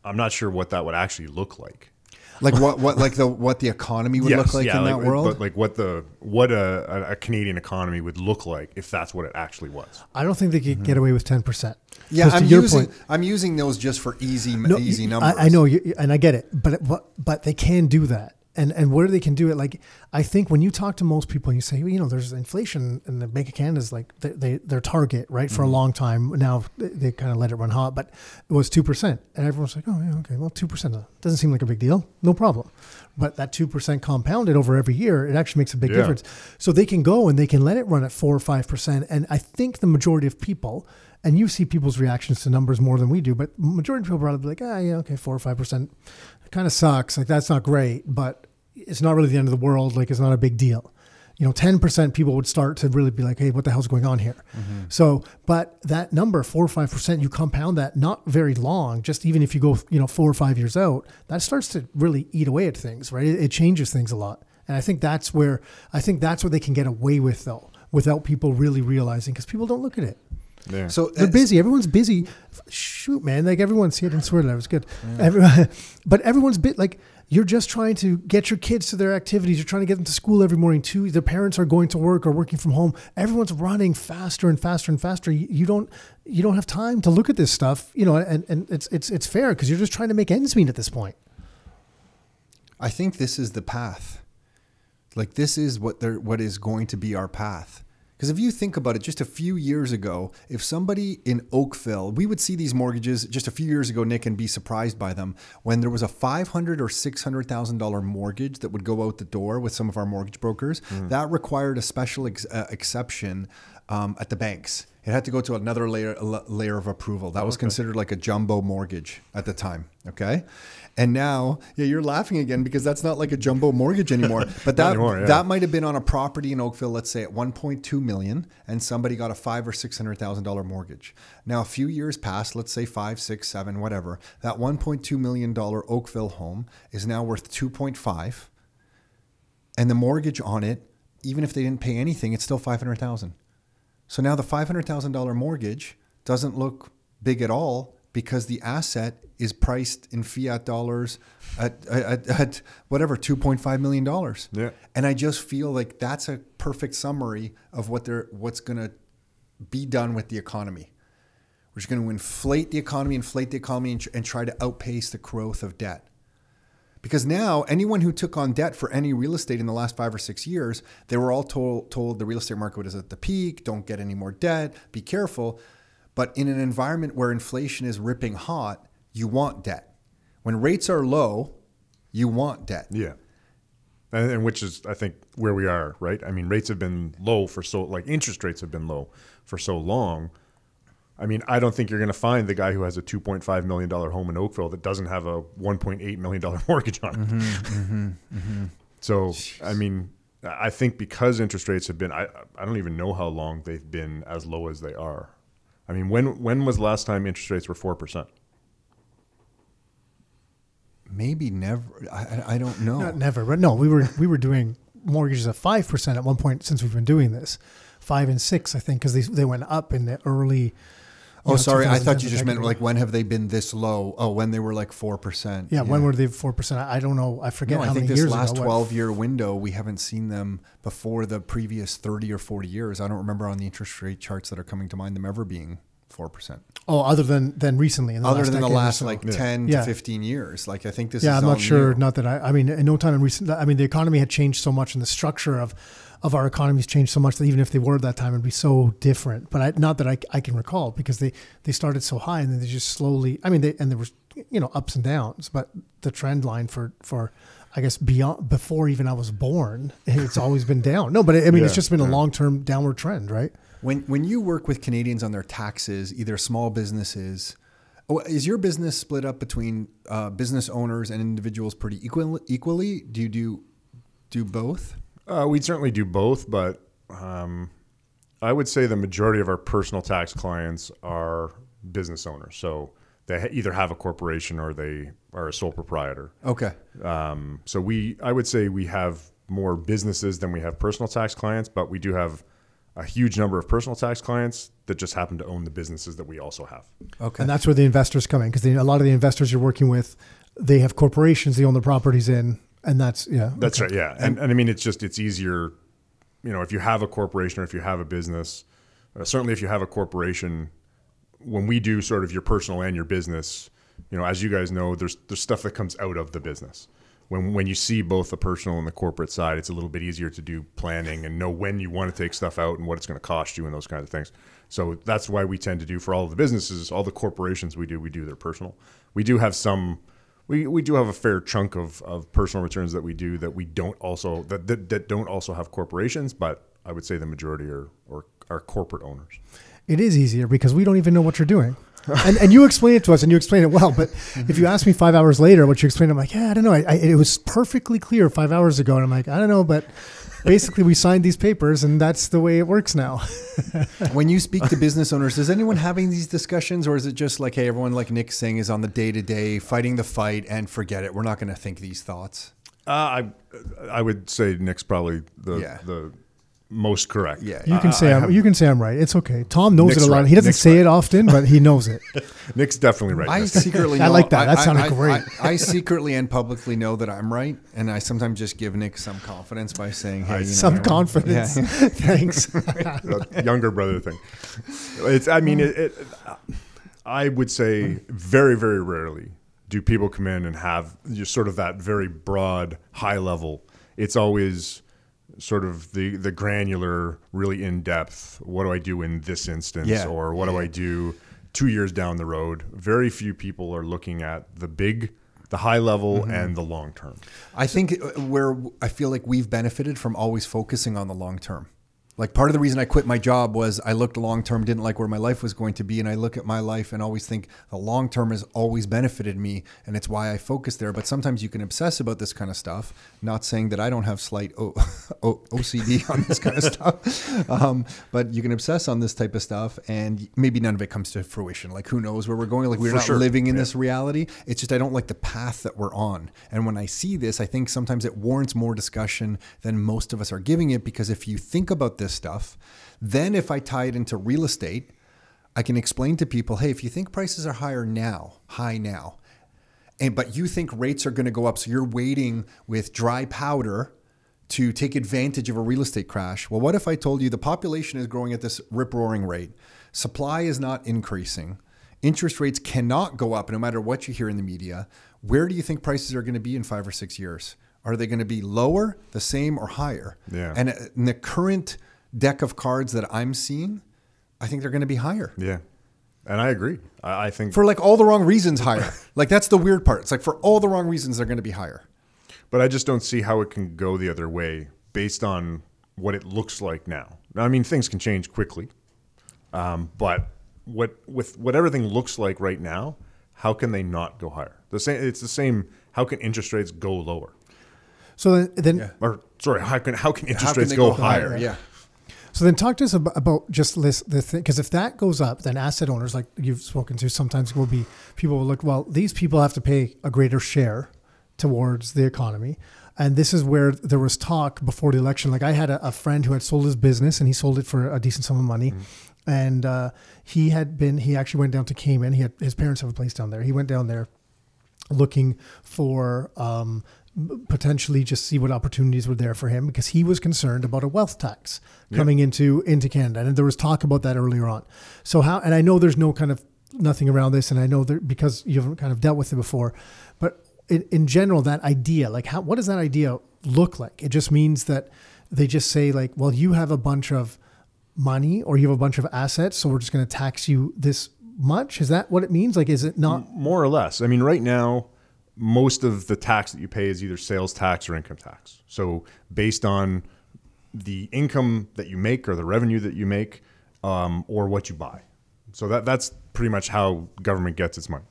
I'm not sure what that would actually look like.
Like what what like the what the economy would look like in that world?
But like what the what a, a, a Canadian economy would look like if that's what it actually was.
I don't think they could get away with 10%.
yeah, I'm
to your
using
point-
I'm using those just for easy
No,
easy
I-
numbers.
I, know, you, and I get it, but but but they can do that, and and where they can do it, like I think when you talk to most people and you say, well, you know, there's inflation, and the Bank of Canada is like they, they, their target, right, for a long time now. They, they kind of let it run hot, but it was two percent, and everyone's like, oh yeah, okay, well, two percent doesn't seem like a big deal, no problem. But that two percent compounded over every year, it actually makes a big
Yeah.
difference. So they can go and they can let it run at four or five percent, and I think the majority of people and you see people's reactions to numbers more than we do, but majority of people probably like, ah, yeah, okay, four or five percent, kind of sucks. Like that's not great, but it's not really the end of the world. Like it's not a big deal. You know, ten percent people would start to really be like, hey, what the hell's going on here? Mm-hmm. So, but that number, four or five percent, you compound that not very long. Just even if you go, you know, four or five years out, that starts to really eat away at things, right? It, it changes things a lot. And I think that's where I think that's what they can get away with though, without people really realizing because people don't look at it.
Yeah.
So
They're
uh,
busy. Everyone's busy. Shoot, man. Like everyone's here I didn't swear that was good. Everyone, but everyone's bit like you're just trying to get your kids to their activities. You're trying to get them to school every morning too. Their parents are going to work or working from home. Everyone's running faster and faster and faster. You, you don't you don't have time to look at this stuff. You know, and, and it's it's it's fair because you're just trying to make ends meet at this point.
I think this is the path. Like this is what they're what is going to be our path. Because if you think about it, just a few years ago, if somebody in Oakville, we would see these mortgages just a few years ago, Nick, and be surprised by them when there was a five hundred or six hundred thousand dollar mortgage that would go out the door with some of our mortgage brokers. That required a special ex- uh, exception um, at the banks. It had to go to another layer layer of approval. That was considered like a jumbo mortgage at the time. Okay, and now yeah, you're laughing again because that's not like a jumbo mortgage anymore. But that
anymore, yeah.
that might have been on a property in Oakville, let's say at 1.2 million, and somebody got a five or six hundred thousand dollar mortgage. Now a few years passed, let's say five, six, seven, whatever. That 1.2 million dollar Oakville home is now worth 2.5, and the mortgage on it, even if they didn't pay anything, it's still five hundred thousand. So now the five hundred thousand dollar mortgage doesn't look big at all because the asset is priced in fiat dollars at, at, at whatever two point five million dollars.
Yeah.
And I just feel like that's a perfect summary of what they're what's going to be done with the economy. We're just going to inflate the economy, inflate the economy, and, and try to outpace the growth of debt. Because now, anyone who took on debt for any real estate in the last five or six years, they were all told, told the real estate market is at the peak, don't get any more debt, be careful. But in an environment where inflation is ripping hot, you want debt. When rates are low, you want debt.
Yeah. And, and which is, I think, where we are, right? I mean, rates have been low for so, like interest rates have been low for so long. I mean, I don't think you're going to find the guy who has a $2.5 million home in Oakville that doesn't have a $1.8 million mortgage on it. Mm-hmm, mm-hmm, mm-hmm. So, I mean, I think because interest rates have been, I, I don't even know how long they've been as low as they are. I mean, when, when was the last time interest rates were 4%?
Maybe never. I, I- I don't know.
Not never, but no, we were we were doing mortgages at five percent at one point since we've been doing this, five and six, I think, because they they went up in the early.
Oh,
know,
sorry. I thought you just meant like when have they been this low? Oh, when they were like four percent.
Yeah, when were they four percent? I don't know. I forget
No,
how
I think
many
this
years
last
ago.
twelve year window we haven't seen them before the previous thirty or forty years. I don't remember on the interest rate charts that are coming to mind them ever being four percent.
Oh, other than than recently, in the
Other
last
than the last
so.
like
Yeah.
ten
Yeah.
to fifteen years. Like I think this.
yeah,
is
I'm not sure.
new.
Not that I. I mean, in no time in recent. I mean, the economy had changed so much, and the structure of of our economies changed so much that even if they were at that time, it'd be so different. But I, not that I, I can recall because they they started so high and then they just slowly. I mean, they and there was you know ups and downs, but the trend line for for I guess beyond before even I was born, it's always been down. No, but I mean, it's just been a long term downward trend, right?
When when you work with Canadians on their taxes, either small businesses, oh, is your business split up between uh, business owners and individuals pretty equal, equally? Do you do do both?
Uh, we'd certainly do both, but um, I would say the majority of our personal tax clients are business owners. So they either have a corporation or they are a sole proprietor.
Okay.
Um, so we, I would say we have more businesses than we have personal tax clients, but we do have a huge number of personal tax clients that just happen to own the businesses that we also have.
Okay.
And that's where the investors come in because a lot of the investors you're working with, they have corporations they own the properties in, and that's yeah.
That's
okay.
right. Yeah. And, and I mean, it's just, it's easier, you know, if you have a corporation or if you have a business, uh, certainly if you have a corporation, when we do sort of your personal and your business, you know, as you guys know, there's, there's stuff that comes out of the business. When, when you see both the personal and the corporate side, it's a little bit easier to do planning and know when you want to take stuff out and what it's going to cost you and those kinds of things. So that's why we tend to do for all of the businesses, all the corporations we do, we do their personal. We do have some we, we do have a fair chunk of, of personal returns that we do that we don't also that, that, that don't also have corporations, but I would say the majority are or are corporate owners.
It is easier because we don't even know what you're doing. and, and you explain it to us and you explain it well. But mm-hmm. if you ask me five hours later what you explained, I'm like, yeah, I don't know. I, I, it was perfectly clear five hours ago. And I'm like, I don't know. But basically, we signed these papers and that's the way it works now.
when you speak to business owners, is anyone having these discussions, or is it just like, hey, everyone, like Nick saying, is on the day to day fighting the fight and forget it? We're not going to think these thoughts.
Uh, I I would say Nick's probably the
Yeah.
the most correct.
Yeah.
You can
I-
say
I
I'm,
have-
you can say I'm right. It's okay. Tom knows
Nick's
it a lot.
right.
He doesn't
Nick's
say
right.
it often, but he knows it.
Nick's definitely right.
I
Nick.
secretly
I
know,
like that. That sounded great.
I, I secretly and publicly know that I'm right, and I sometimes just give Nick some confidence by saying, "Hey, you know,
Some
you're-
confidence.
Yeah.
Thanks.
a younger brother thing. It's. I mean, it, it. I would say very, very rarely do people come in and have just sort of that very broad, high level. It's always sort of the the granular, really in depth. What do I do in this instance,
Yeah.
or what do I do two years down the road? Very few people are looking at the big, the high level, and the long term.
I think uh, where I feel like we've benefited from always focusing on the long term. Like part of the reason I quit my job was I looked long term, didn't like where my life was going to be, and I look at my life and always think the long term has always benefited me, and it's why I focus there. But sometimes you can obsess about this kind of stuff. Not saying that I don't have slight o- o- OCD on this kind of stuff, um, but you can obsess on this type of stuff, and maybe none of it comes to fruition. Like who knows where we're going? Like we're
For
not
sure.
living in this reality. It's just I don't like the path that we're on. And when I see this, I think sometimes it warrants more discussion than most of us are giving it because if you think about this stuff, then if I tie it into real estate, I can explain to people, hey, if you think prices are higher now, high now, and but you think rates are going to go up, so you're waiting with dry powder to take advantage of a real estate crash. Well, what if I told you the population is growing at this rip roaring rate, supply is not increasing, interest rates cannot go up no matter what you hear in the media? Where do you think prices are going to be in five or six years? Are they going to be lower, the same, or higher?
Yeah.
And uh, in the current deck of cards that I'm seeing, I think they're going to be higher
Yeah, and I agree. I, I think
for like all the wrong reasons higher. like that's the weird part. It's like for all the wrong reasons they're going to be higher.
But I just don't see how it can go the other way based on what it looks like now. Now, I mean, things can change quickly, um, but what with what everything looks like right now, how can they not go higher? The same. It's the same. How can interest rates go lower?
So then, then
Or sorry, how can how can interest
How
rates go,
go
higher?
higher? Yeah.
So then talk to us about, about just this, the thing, because if that goes up, then asset owners like you've spoken to sometimes will be people will look, well, these people have to pay a greater share towards the economy. And this is where there was talk before the election. Like I had a, a friend who had sold his business and he sold it for a decent sum of money. And uh, he had been, he actually went down to Cayman. He had, his parents have a place down there. He went down there looking for um, potentially just see what opportunities were there for him because he was concerned about a wealth tax coming into into Canada, and there was talk about that earlier on. So how? And I know there's no kind of nothing around this, and I know that because you've kind of dealt with it before, but in, in general, that idea, like how, what does that idea look like? It just means that they just say like, well, you have a bunch of money or you have a bunch of assets, so we're just going to tax you this much. Is that what it means? Like, is it not?
More or less. I mean, right now, most of the tax that you pay is either sales tax or income tax. So based on the income that you make or the revenue that you make, um, or what you buy. So that that's pretty much how government gets its money.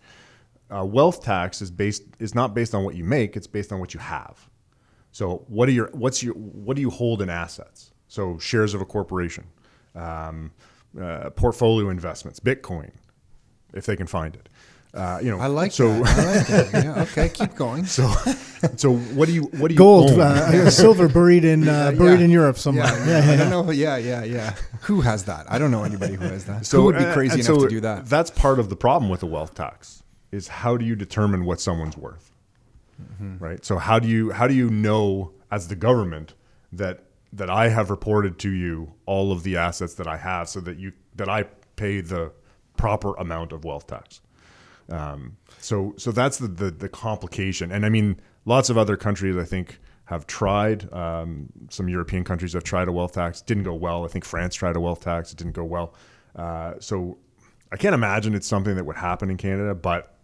Uh, wealth tax is based is not based on what you make; it's based on what you have. So what are your what's your what do you hold in assets? So shares of a corporation, um, uh, portfolio investments, Bitcoin, if they can find it. Uh, you know,
I like
so.
that. I like that. Yeah. Okay. Keep going.
So, so what do you what do you
Gold,
own?
uh, silver buried in uh, buried
Yeah.
in Europe somewhere.
Yeah,
Yeah, yeah,
I
yeah.
don't know. Yeah, yeah, yeah. Who has that? I don't know anybody who has that.
So
who would be
uh,
crazy
and
enough
so
to do that?
That's part of the problem with the wealth tax is how do you determine what someone's worth,
Mm-hmm.
right? So how do you how do you know as the government that that I have reported to you all of the assets that I have, so that you that I pay the proper amount of wealth tax. Um, so so that's the, the the complication, and I mean lots of other countries I think have tried. Um, some European countries have tried a wealth tax, didn't go well. I think France tried a wealth tax, it didn't go well. Uh, so I can't imagine it's something that would happen in Canada, but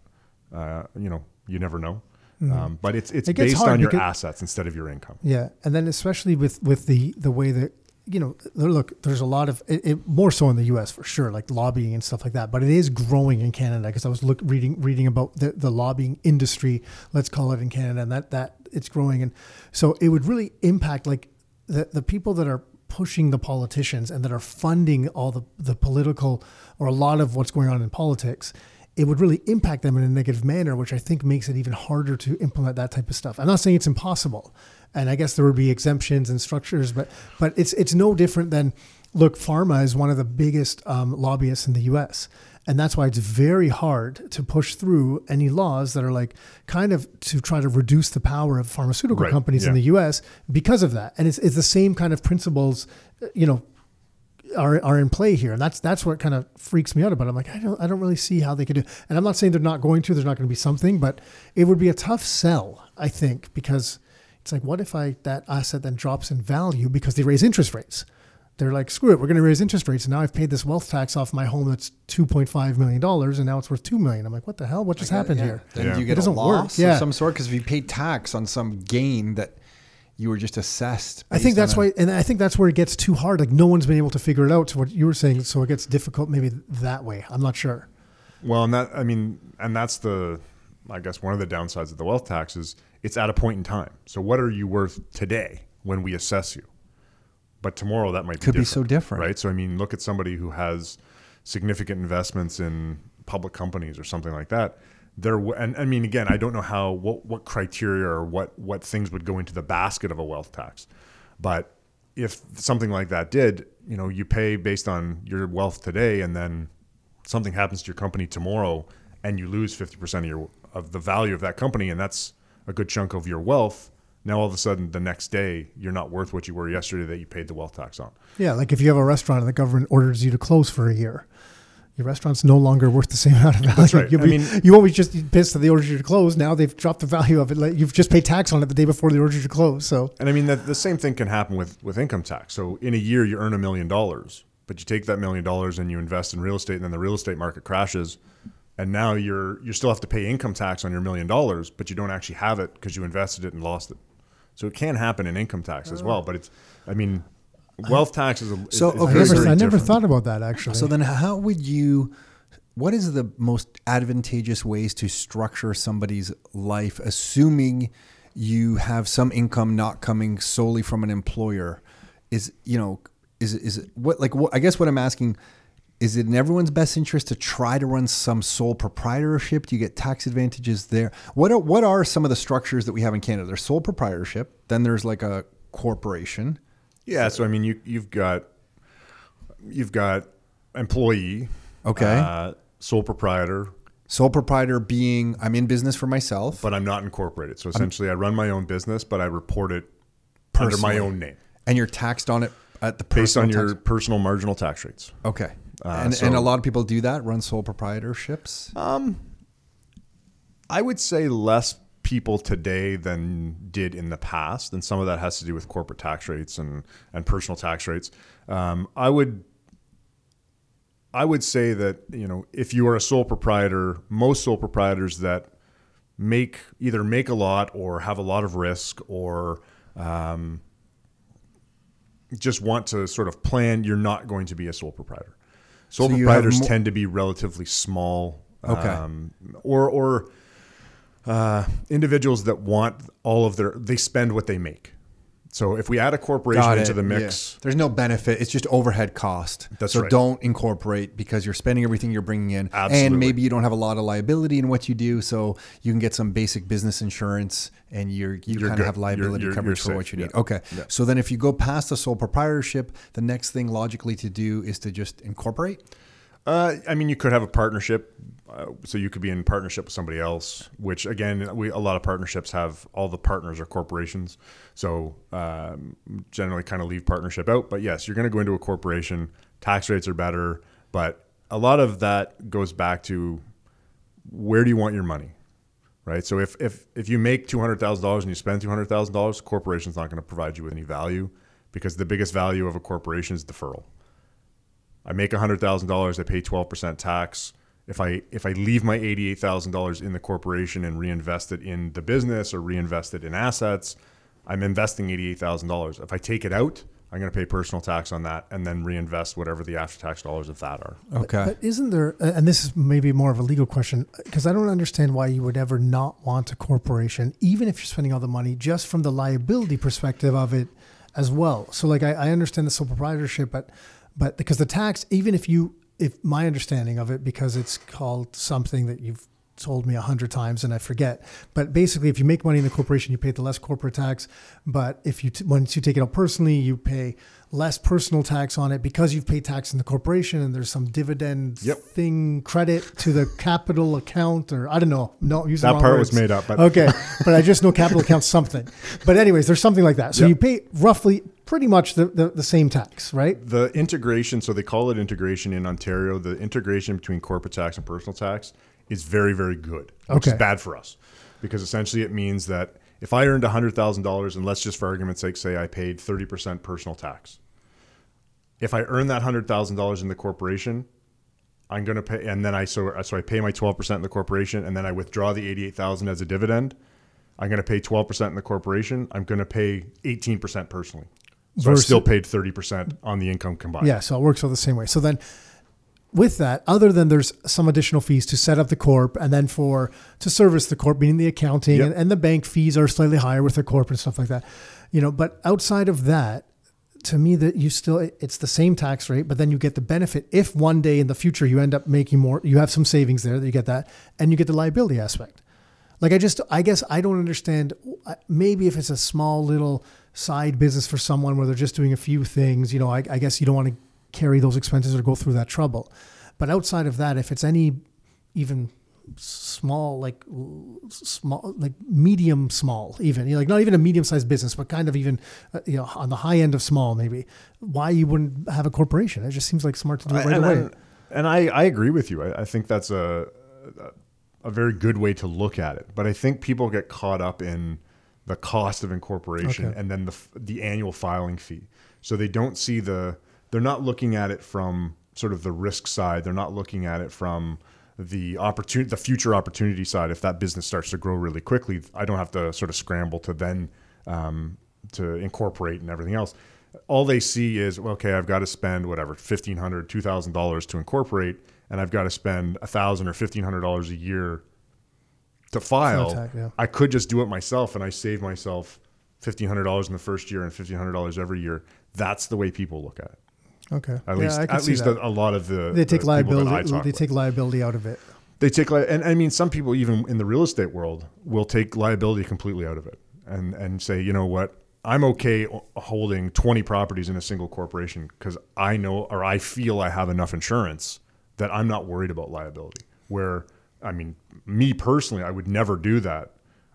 uh, you know you never know. Um, but it's it's
It
based on your assets instead of your income.
Yeah, and then especially with with the the way that you know, look, there's a lot of it, it, more so in the U.S. for sure, like lobbying and stuff like that. But it is growing in Canada because I was look reading reading about the, the lobbying industry, let's call it in Canada, and that that it's growing, and so it would really impact like the the people that are pushing the politicians and that are funding all the the political or a lot of what's going on in politics. it would really impact them in a negative manner, which I think makes it even harder to implement that type of stuff. I'm not saying it's impossible, and I guess there would be exemptions and structures, but but it's it's no different than look, pharma is one of the biggest um, lobbyists in the U.S. And that's why it's very hard to push through any laws that are like kind of to try to reduce the power of pharmaceutical
Right,
companies in the US because of that. And it's, it's the same kind of principles, you know, are, are in play here. And that's that's what kind of freaks me out about it. I'm like, I don't I don't really see how they could do and I'm not saying they're not going to, there's not going to be something, but it would be a tough sell, I think, because it's like, what if I that asset then drops in value because they raise interest rates? They're like, screw it, we're going to raise interest rates, and now I've paid this wealth tax off my home that's two point five million dollars, and now it's worth two million. I'm like, what the hell? What just happened
Yeah.
here?
Then
Yeah.
you
It
get a
doesn't work.
loss
Yeah.
of some sort because if you pay tax on some gain that you were just assessed.
I think that's
on a-
why, and I think that's where it gets too hard. Like no one's been able to figure it out. To what you were saying, so it gets difficult maybe that way. I'm not sure.
Well, and that I mean, and that's the, I guess one of the downsides of the wealth tax is it's at a point in time. So what are you worth today when we assess you? But tomorrow that might
Could
be
be so different.
right? So I mean, look at somebody who has significant investments in public companies or something like that. There and I mean, again, I don't know how what what criteria or what what things would go into the basket of a wealth tax, but if something like that did, you know, you pay based on your wealth today, and then something happens to your company tomorrow, and you lose fifty percent of your of the value of that company, and that's a good chunk of your wealth. Now all of a sudden, the next day, you're not worth what you were yesterday that you paid the wealth tax on.
Yeah, like if you have a restaurant and the government orders you to close for a year, your restaurant's no longer worth the same amount of value.
That's right.
You'll
I
be,
mean-
you won't just pissed that they ordered you to close. Now they've dropped the value of it. Like you've just paid tax on it the day before they ordered you to close. So
And I mean, the, the same thing can happen with, with income tax. So in a year, you earn a million dollars, but you take that million dollars and you invest in real estate, and then the real estate market crashes, and now you're you still have to pay income tax on your million dollars, but you don't actually have it because you invested it and lost it. So it can happen in income tax as well. But it's, I mean, wealth tax is a
So,
is
okay,
I
very,
never,
very
I never
different.
thought about that actually.
So then, how would you? What is the most advantageous ways to structure somebody's life, assuming you have some income not coming solely from an employer? Is you know, is it- is it what like what? I guess what I'm asking. Is it in everyone's best interest to try to run some sole proprietorship? Do you get tax advantages there? What are, what are some of the structures that we have in Canada? There's sole proprietorship. Then there's like a corporation.
Yeah. So I mean, you you've got you've got employee,
Okay.
uh, sole proprietor,
Sole proprietor being I'm in business for myself.
but I'm not incorporated. So essentially, I run my own business, but I report it under my own name
and you're taxed on it at the
based on your
tax-
personal marginal tax rates.
okay.
Uh,
and,
so-
and a lot of people do that, run sole proprietorships.
I would say less people today than did in the past, and some of that has to do with corporate tax rates and and personal tax rates. Um, I would. I would say that you know if you are a sole proprietor, most sole proprietors that make either make a lot or have a lot of risk or um, just want to sort of plan, you're not going to be a sole proprietor. Sole
So
proprietors
mo-
tend to be relatively small,
Okay.
um, or or uh, individuals that want all of their they spend what they make. So if we add a corporation into the
Yeah.
mix,
There's no benefit. It's just overhead cost.
That's
so
right.
don't incorporate because you're spending everything you're bringing in.
Absolutely.
And maybe you don't have a lot of liability in what you do. So you can get some basic business insurance and you're, you
You're
kind of have liability
You're- you're-
coverage
you're
for what you need.
Yeah.
Okay.
Yeah.
So then if you go past the sole proprietorship, the next thing logically to do is to just incorporate.
Uh, I mean, you could have a partnership, uh, so you could be in partnership with somebody else. Which again, we a lot of partnerships have all the partners are corporations, so um, generally kind of leave partnership out. But yes, you're going to go into a corporation. Tax rates are better, but a lot of that goes back to where do you want your money, right? So if if if you make two hundred thousand dollars and you spend two hundred thousand dollars, the corporation's not going to provide you with any value because the biggest value of a corporation is deferral. I make hundred thousand dollars, I pay twelve percent tax. If I if I leave my eighty eight thousand dollars in the corporation and reinvest it in the business or reinvest it in assets, I'm investing eighty eight thousand dollars. If I take it out, I'm going to pay personal tax on that and then reinvest whatever the after tax dollars of that are.
Okay.
But isn't there, uh, and this is maybe more of a legal question, because I don't understand why you would ever not want a corporation, even if you're spending all the money, just from the liability perspective of it as well. So, like, I, I understand the sole proprietorship, but but because the tax, even if you if my understanding of it, because it's called something that you've told me a hundred times and I forget. But basically, if you make money in the corporation, you pay the less corporate tax. But if you t- once you take it out personally, you pay less personal tax on it because you've paid tax in the corporation and there's some dividend
Yep.
thing credit to the capital account or I don't know. No, use
That part was made up, but-
okay, but I just know capital account something. But anyways, there's something like that. So
Yep.
you pay roughly pretty much the, the, the same tax, right?
The integration, so they call it integration in Ontario. The integration between corporate tax and personal tax is very, very good, which is
Okay.
bad for us because essentially it means that if I earned $100,000 and let's just for argument's sake say I paid 30% personal tax, if I earn that $100,000 in the corporation, I'm going to pay, and then I so so I pay my 12% in the corporation, and then I withdraw the 88,000 as a dividend. I'm going to pay 12% in the corporation. I'm going to pay 18% personally. So
Versus-
I still paid 30% on the income combined.
Yeah, so it works all the same way. So then with that, other than there's some additional fees to set up the corp and then for to service the corp, meaning the accounting
Yep.
and, and the bank fees are slightly higher with the corp and stuff like that. You know, but outside of that, to me that you still it's the same tax rate, but then you get the benefit if one day in the future you end up making more, you have some savings there that you get that, and you get the liability aspect. Like I just, I guess I don't understand. uh, Maybe if it's a small little side business for someone where they're just doing a few things, you know, I, I guess you don't want to carry those expenses or go through that trouble. But outside of that, if it's any even small, like small, like medium small, even you know, like not even a medium sized business, but kind of even uh, you know on the high end of small, maybe. Why you wouldn't have a corporation? It just seems like smart to do it right
and,
away.
and, and I, I agree with you. I, I think that's a, a very good way to look at it. But I think people get caught up in the cost of incorporation
Okay.
and then the, the annual filing fee. So they don't see the, they're not looking at it from sort of the risk side. They're not looking at it from the opportunity, the future opportunity side. If that business starts to grow really quickly, I don't have to sort of scramble to then um, to incorporate and everything else. All they see is, well, okay, I've got to spend whatever fifteen hundred, two thousand dollars to incorporate, and I've got to spend a thousand or fifteen hundred dollars a year to file.
tax, yeah.
I could just do it myself, and I save myself fifteen hundred dollars in the first year and fifteen hundred dollars every year. That's the way people look at it.
okay,
At
Yeah,
least, at least a, a lot of the
they
the
take
I
liability. They
with.
take liability out of it.
They take li- and I mean some people even in the real estate world will take liability completely out of it and and say you know what I'm okay holding 20 properties in a single corporation because I know or I feel I have enough insurance that I'm not worried about liability. Where I mean me personally I would never do that.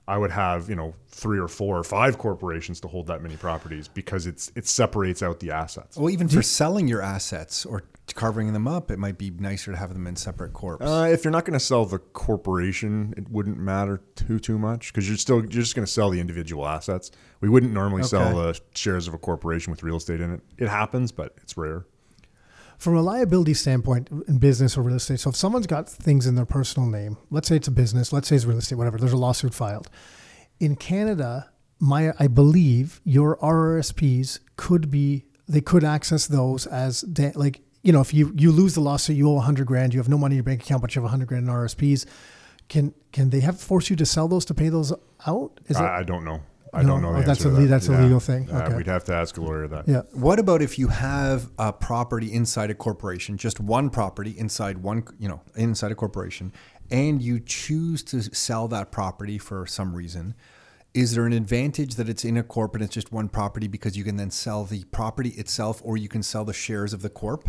I would have you know three or four or five corporations to hold that many properties because it's it separates out the assets.
Well, even for selling your assets or carving them up, it might be nicer to have them in separate corps.
Uh, if you're not going to sell the corporation, it wouldn't matter too too much because you're still you're just going to sell the individual assets. We wouldn't normally sell the shares of a corporation with real estate in it. It happens, but it's rare.
From a liability standpoint in business or real estate, so if someone's got things in their personal name, let's say it's a business, let's say it's real estate, whatever, there's a lawsuit filed. In Canada, my I believe your RRSPs could be they could access those as da- like you know if you you lose the lawsuit, you owe 100 grand, you have no money in your bank account, but you have 100 grand in RRSPs. Can can they have force you to sell those to pay those out? Is
I, I don't know. I
No,
don't know. The
oh, that's
answer
a
to that.
that's a legal thing.
Uh,
Okay.
We'd have to ask a lawyer that.
yeah.
What about if you have a property inside a corporation, just one property inside one, you know, inside a corporation, and you choose to sell that property for some reason? Is there an advantage that it's in a corp and it's just one property because you can then sell the property itself, or you can sell the shares of the corp?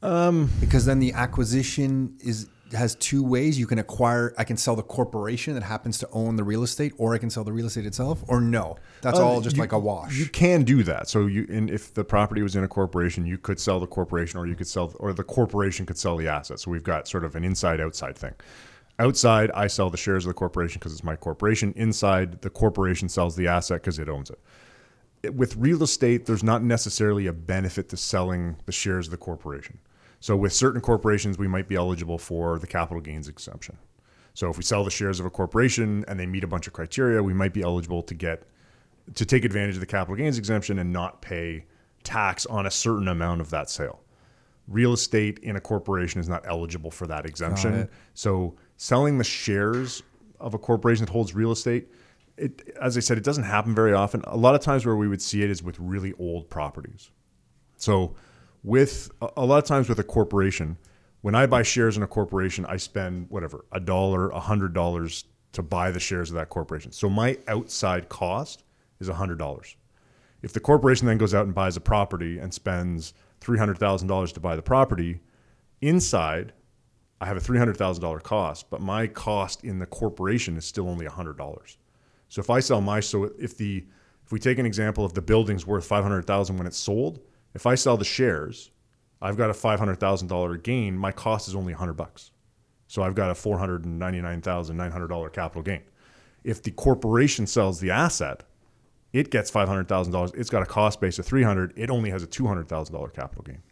Um, because then the acquisition is has two ways. You can acquire. I can sell the corporation that happens to own the real estate, or I can sell the real estate itself. Or no, that's
Uh,
all just
you-
like a wash.
You can do that. So you, and if the property was in a corporation, you could sell the corporation, or you could sell, or the corporation could sell the assets. So we've got sort of an inside-outside thing. Outside, I sell the shares of the corporation because it's my corporation. Inside, the corporation sells the asset because it owns. It- With real estate, there's not necessarily a benefit to selling the shares of the corporation. So with certain corporations, we might be eligible for the capital gains exemption. So if we sell the shares of a corporation and they meet a bunch of criteria, we might be eligible to get to take advantage of the capital gains exemption and not pay tax on a certain amount of that sale. Real estate in a corporation is not eligible for that exemption. So selling the shares of a corporation that holds real estate, it, as I said, it doesn't happen very often. A lot of times where we would see it is with really old properties. So with a, lot of times with a corporation, when I buy shares in a corporation, I spend whatever a dollar, a hundred dollars to buy the shares of that corporation. So my outside cost is a hundred dollars. If the corporation then goes out and buys a property and spends three hundred thousand dollars to buy the property, inside I have a three hundred thousand dollar cost, but my cost in the corporation is still only a hundred dollars. So if I sell my so if the if we take an example of the building's worth five hundred thousand when it's sold, if I sell the shares, I've got a five hundred thousand dollar gain. My cost is only hundred bucks, so I've got a four hundred and ninety nine thousand nine hundred dollar capital gain. If the corporation sells the asset, it gets five hundred thousand dollars. It's got a cost base of three hundred. It only has a two hundred thousand dollar capital gain.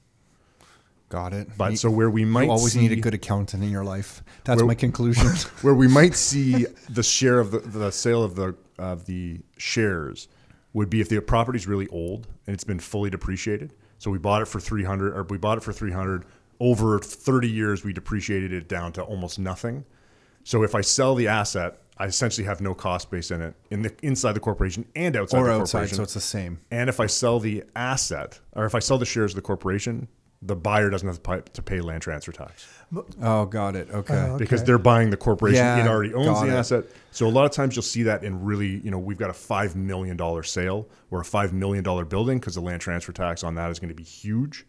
Got it.
But
You-
so where we might
always
see,
need a good accountant in your life. That's
Where-
my conclusion.
where we might see the share of the, the sale of the of the shares would be if the property's really old and it's been fully depreciated. So we bought it for 300 or we bought it for 300 over 30 years we depreciated it down to almost nothing. So if I sell the asset, I essentially have no cost base in it in the inside the corporation and outside
or
the
outside,
corporation.
so it's the same.
and if I sell the asset or if I sell the shares of the corporation, the buyer doesn't have to pay, to pay land transfer tax
Oh, got it. Okay.
Uh,
because they're buying the corporation.
Yeah,
it already owns the
it.
asset. So a lot of times you'll see that in really, you know, we've got a five million dollar sale or a five million dollar building because the land transfer tax on that is going to be huge,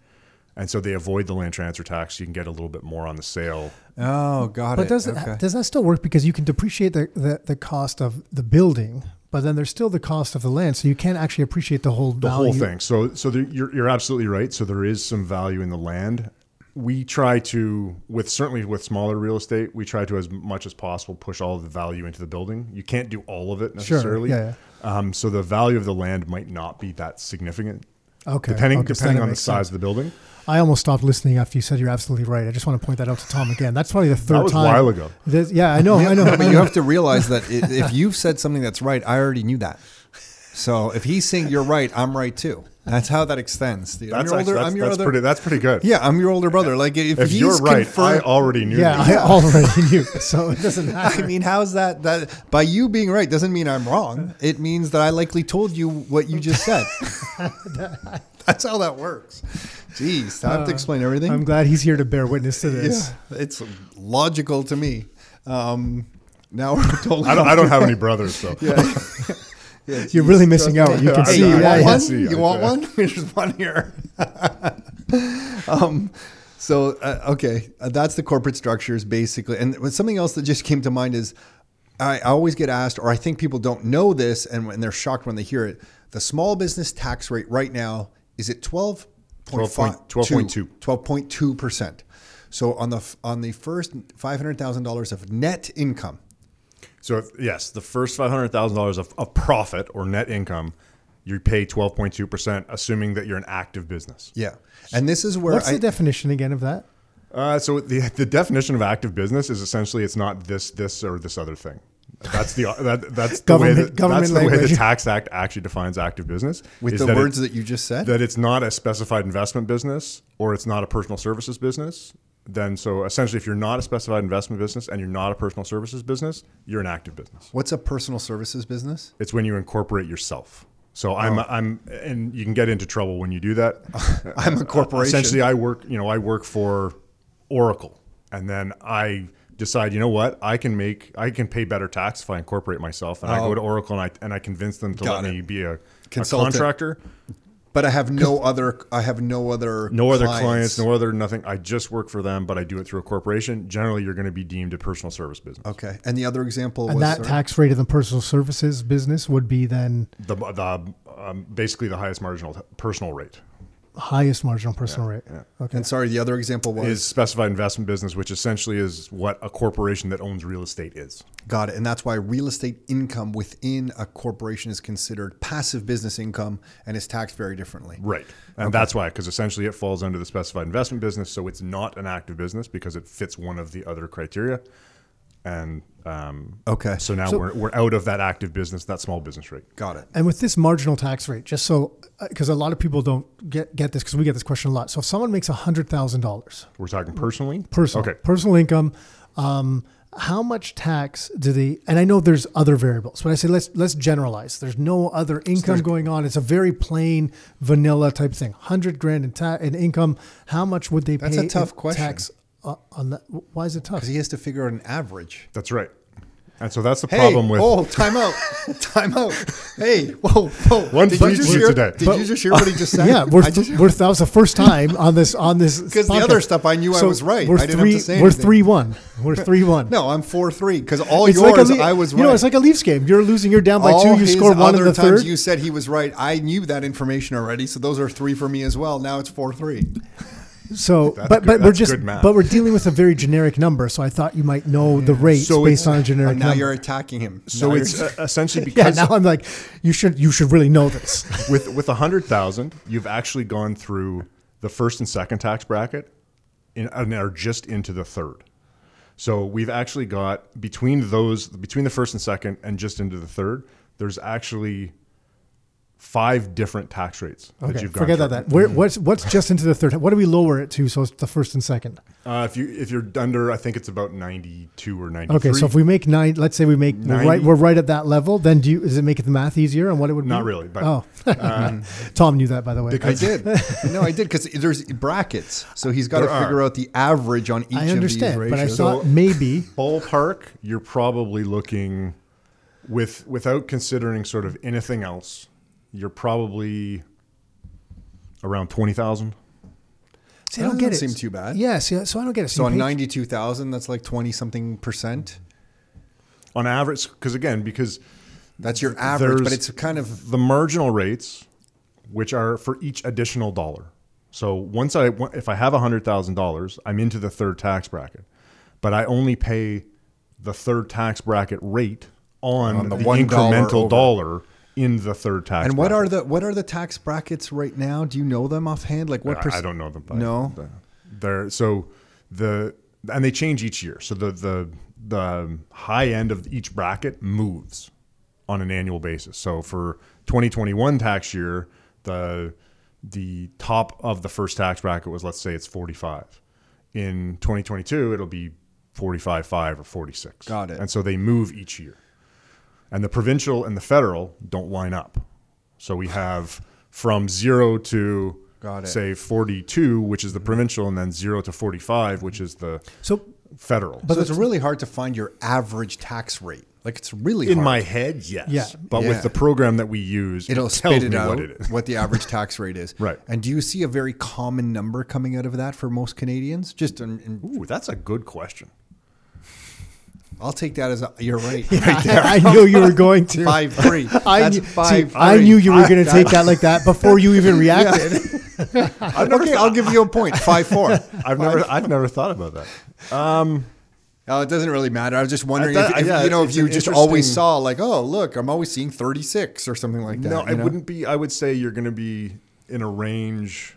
and so they avoid the land transfer tax. You can get a little bit more on the sale.
oh, got
But
it.
does
okay.
does that still work? Because you can depreciate the, the, the cost of the building, but then there's still the cost of the land, so you can't actually appreciate the whole
the
value.
whole thing. So, so there, you're you're absolutely right. So there is some value in the land. We try to, with certainly with smaller real estate, we try to as much as possible push all of the value into the building. You can't do all of it
Sure,
necessarily.
yeah,
Um, so the value of the land might not be that significant,
Okay.
depending
okay,
depending
that
on the size
sense.
of the building.
I almost stopped listening after you said you're absolutely right. I just want to point that out to Tom again. That's probably the third
That was a
time.
while ago.
This- yeah, I know, I know.
but you have to realize that if you've said something that's right, I already knew that. So if he's saying you're right, I'm right too. That's how that extends. dude. I'm
That's
your older.
that's,
I'm your
that's
other.
pretty that's pretty good.
yeah, I'm your older brother. Like if,
If
he's
you're right, I already knew.
yeah,
that.
I already knew. So it doesn't matter.
I mean, how's that? That by you being right doesn't mean I'm wrong. It means that I likely told you what you just said. That's how that works. Jeez, I have to explain everything.
I'm glad he's here to bear witness to this.
yeah, it's logical to me. Um, now we're totally.
I don't I don't have any brothers, so
Yeah,
You're really missing out. You can
Hey,
see.
you want
yeah.
one?
see,
You want one? There's one here. um, so uh, okay, uh, that's the corporate structures basically. And something else that just came to mind is, I, I always get asked, or I think people don't know this, and when they're shocked when they hear it. The small business tax rate right now is at 12
12.2.
12.2 percent. So on the on the first five hundred thousand dollars of net income,
so if, yes, the first five hundred thousand dollars of of profit or net income, you pay twelve point two percent, assuming that you're an active business.
yeah, and this is where
What's
I,
the definition again of that?
Uh, so the the definition of active business is essentially it's not this this or this other thing. That's the that, that's the way that,
government
that's the way the. Tax Act actually defines active business
with the
that it-
words that you just said.
that it's not a specified investment business or it's not a personal services business, then so essentially if you're not a specified investment business and you're not a personal services business, you're an active business.
What's a personal services business?
It's when you incorporate yourself. So I'm oh. I'm and you can get into trouble when you do that.
I'm a corporation.
Essentially I work, you know, I work for Oracle and then I decide, you know what, I can make I can pay better tax if I incorporate myself and I
Oh.
go to Oracle and I and I convince them to
Got
let
it.
me be a, a contractor.
But I have no other. I have no other.
no other clients, no other nothing. I just work for them, but I do it through a corporation. Generally, you're going to be deemed a personal service business.
Okay, and the other example
And
was
that
sorry?
tax rate of the personal services business would be then
The, the um, basically the highest marginal t- personal rate
highest marginal personal rate. Okay.
And sorry, the other example was
is specified investment business, which essentially is what a corporation that owns real estate is.
got it, and that's why real estate income within a corporation is considered passive business income and is taxed very differently.
Right. And that's why, because essentially it falls under the specified investment business. So it's not an active business because it fits one of the other criteria. And um,
Okay.
so now
So-
we're, we're out of that active business, that small business rate.
Got it.
And with this marginal tax rate, just so because a lot of people don't get get this because we get this question a lot. So if someone makes hundred thousand dollars
We're talking personally?
personal
Okay.
personal income, um, how much tax do they? And I know there's other variables, but I say let's let's generalize. There's no other income going on. It's a very plain vanilla type thing. Hundred grand in, ta- in income. How much would they pay?
That's
pay?
a tough
in
question.
Tax uh, on that? Why is it tough?
Because he has to figure out an average.
That's right. And so that's the
Hey,
problem with
oh, time out, time out. Hey, whoa, whoa.
One
did
for
you
each
just
of you
hear?
today.
Did
But-
you just hear what he just said?
yeah, we're,
I just-
we're, that was the first time on this on this
Because the other stuff I knew I was right.
We're
I didn't have
three.
to say
we're
anything.
three one. We're three one.
no, I'm four three. Because all
It's
yours,
like Le-
I was right.
You know, it's like a Leafs game. You're losing. You're down by
all
two. You score one in
other
the
times
third.
you said he was right. I knew that information already, so those are three for me as well. Now it's four three.
So,
That's
but
good-
but we're
that's
just
good math.
but we're dealing with a very generic number. So I thought you might know the rates
So
based
it's-
on a generic
And now
number.
you're attacking him.
so
Now
it's
you're-
uh, essentially
yeah.
because
Now I'm like, you should you should really know this.
with with a hundred thousand, you've actually gone through the first and second tax bracket, in, and are just into the third. So we've actually got between those, between the first and second, and just into the third. There's actually five different tax rates that
Okay,
you've gone
forget
through.
about that. Where, what's what's just into the third? What do we lower it to? So it's the first and second.
Uh, if you if you're under, I think it's about ninety two or ninety.
Okay, so if we make nine, let's say we make we're
90.
right, we're right at that level. Then do you? Does it make the math easier on what it would
Not
be?
really, but-
oh, Tom knew that by the way.
I did. no, I did because there's brackets, so he's got to
There are.
figure out the average on each
I
of
understand,
these
but I
ratios.
thought maybe
ballpark, you're probably looking with without considering sort of anything else. You're probably around twenty thousand.
See, I don't get it.
doesn't seem too bad.
Yeah, see, so I don't get it.
so
you
on
pay-
ninety-two thousand, that's like twenty something percent.
on average because again because
That's your average, but it's kind of
the marginal rates which are for each additional dollar so once i if i have $100000 i'm into the third tax bracket but i only pay the third tax bracket rate on,
On the
the,
$1
incremental
over.
dollar in the third tax
And what are the what are the tax brackets right now? Do you know them offhand? Like what?
I-
perc-
I don't know them. but
No?
they're so the and they change each year. So the the the high end of each bracket moves on an annual basis. So for 2021 tax year, the the top of the first tax bracket was let's say it's 45. In 2022, it'll be 45.5 or 46.
Got it.
And so they move each year. And the provincial and the federal don't line up. So we have from zero to
Got it.
say 42, which is the provincial, and then zero to 45, which is the
So
federal.
But it's really hard to find your average tax rate. Like it's really
in
hard.
my head, yes.
Yeah.
But
Yeah.
with the program that we use,
It'll
it tells
spit it
me
out
what it is.
what the average tax rate is.
Right.
And do you see a very common number coming out of that for most Canadians? Just in, in,
Ooh, that's a good question.
I'll take that as a, you're right. right there.
I knew you were going to.
Five three.
I
That's
knew,
five.
see, I knew you were going to take that like that before you even reacted.
okay, I'll give you a point. Five four.
I've never, I've never thought about that.
Um, oh, it doesn't really matter. I was just wondering
thought-
if, if,
yeah,
you know if you just always saw like, oh look, I'm always seeing 36 or something like that.
No, it
know?
wouldn't be. I would say you're going to be in a range,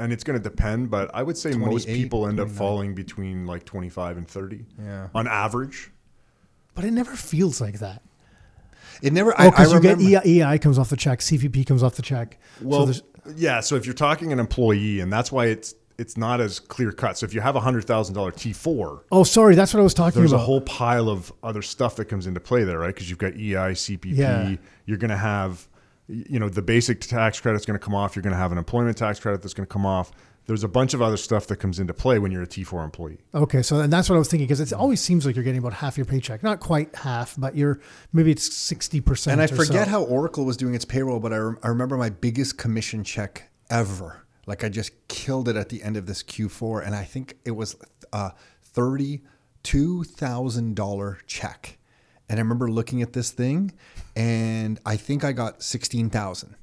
and it's going to depend. But I would say most people end up falling between like 25 and 30.
Yeah.
On average.
But it never feels like that.
It never.
Oh, because you get. EI, EI comes off the check, CPP comes off the check.
Well,
so
yeah. So if you're talking an employee, and that's why it's it's not as clear cut. So if you have a hundred thousand dollar T four,
oh, sorry, that's what I was talking
there's a whole pile of other stuff that comes into play there, right? Because you've got EI, CPP.
Yeah.
You're going to have, you know, the basic tax credit's going to come off. You're going to have an employment tax credit that's going to come off. There's a bunch of other stuff that comes into play when you're a T4 employee.
Okay, so and that's what I was thinking because it always seems like you're getting about half your paycheck, not quite half, but you're maybe it's sixty percent.
And I forget how Oracle was doing its payroll, but I, rem- I remember my biggest commission check ever. Like I just killed it at the end of this Q4, and I think it was a thirty-two thousand dollar check. And I remember looking at this thing, and I think I got sixteen thousand.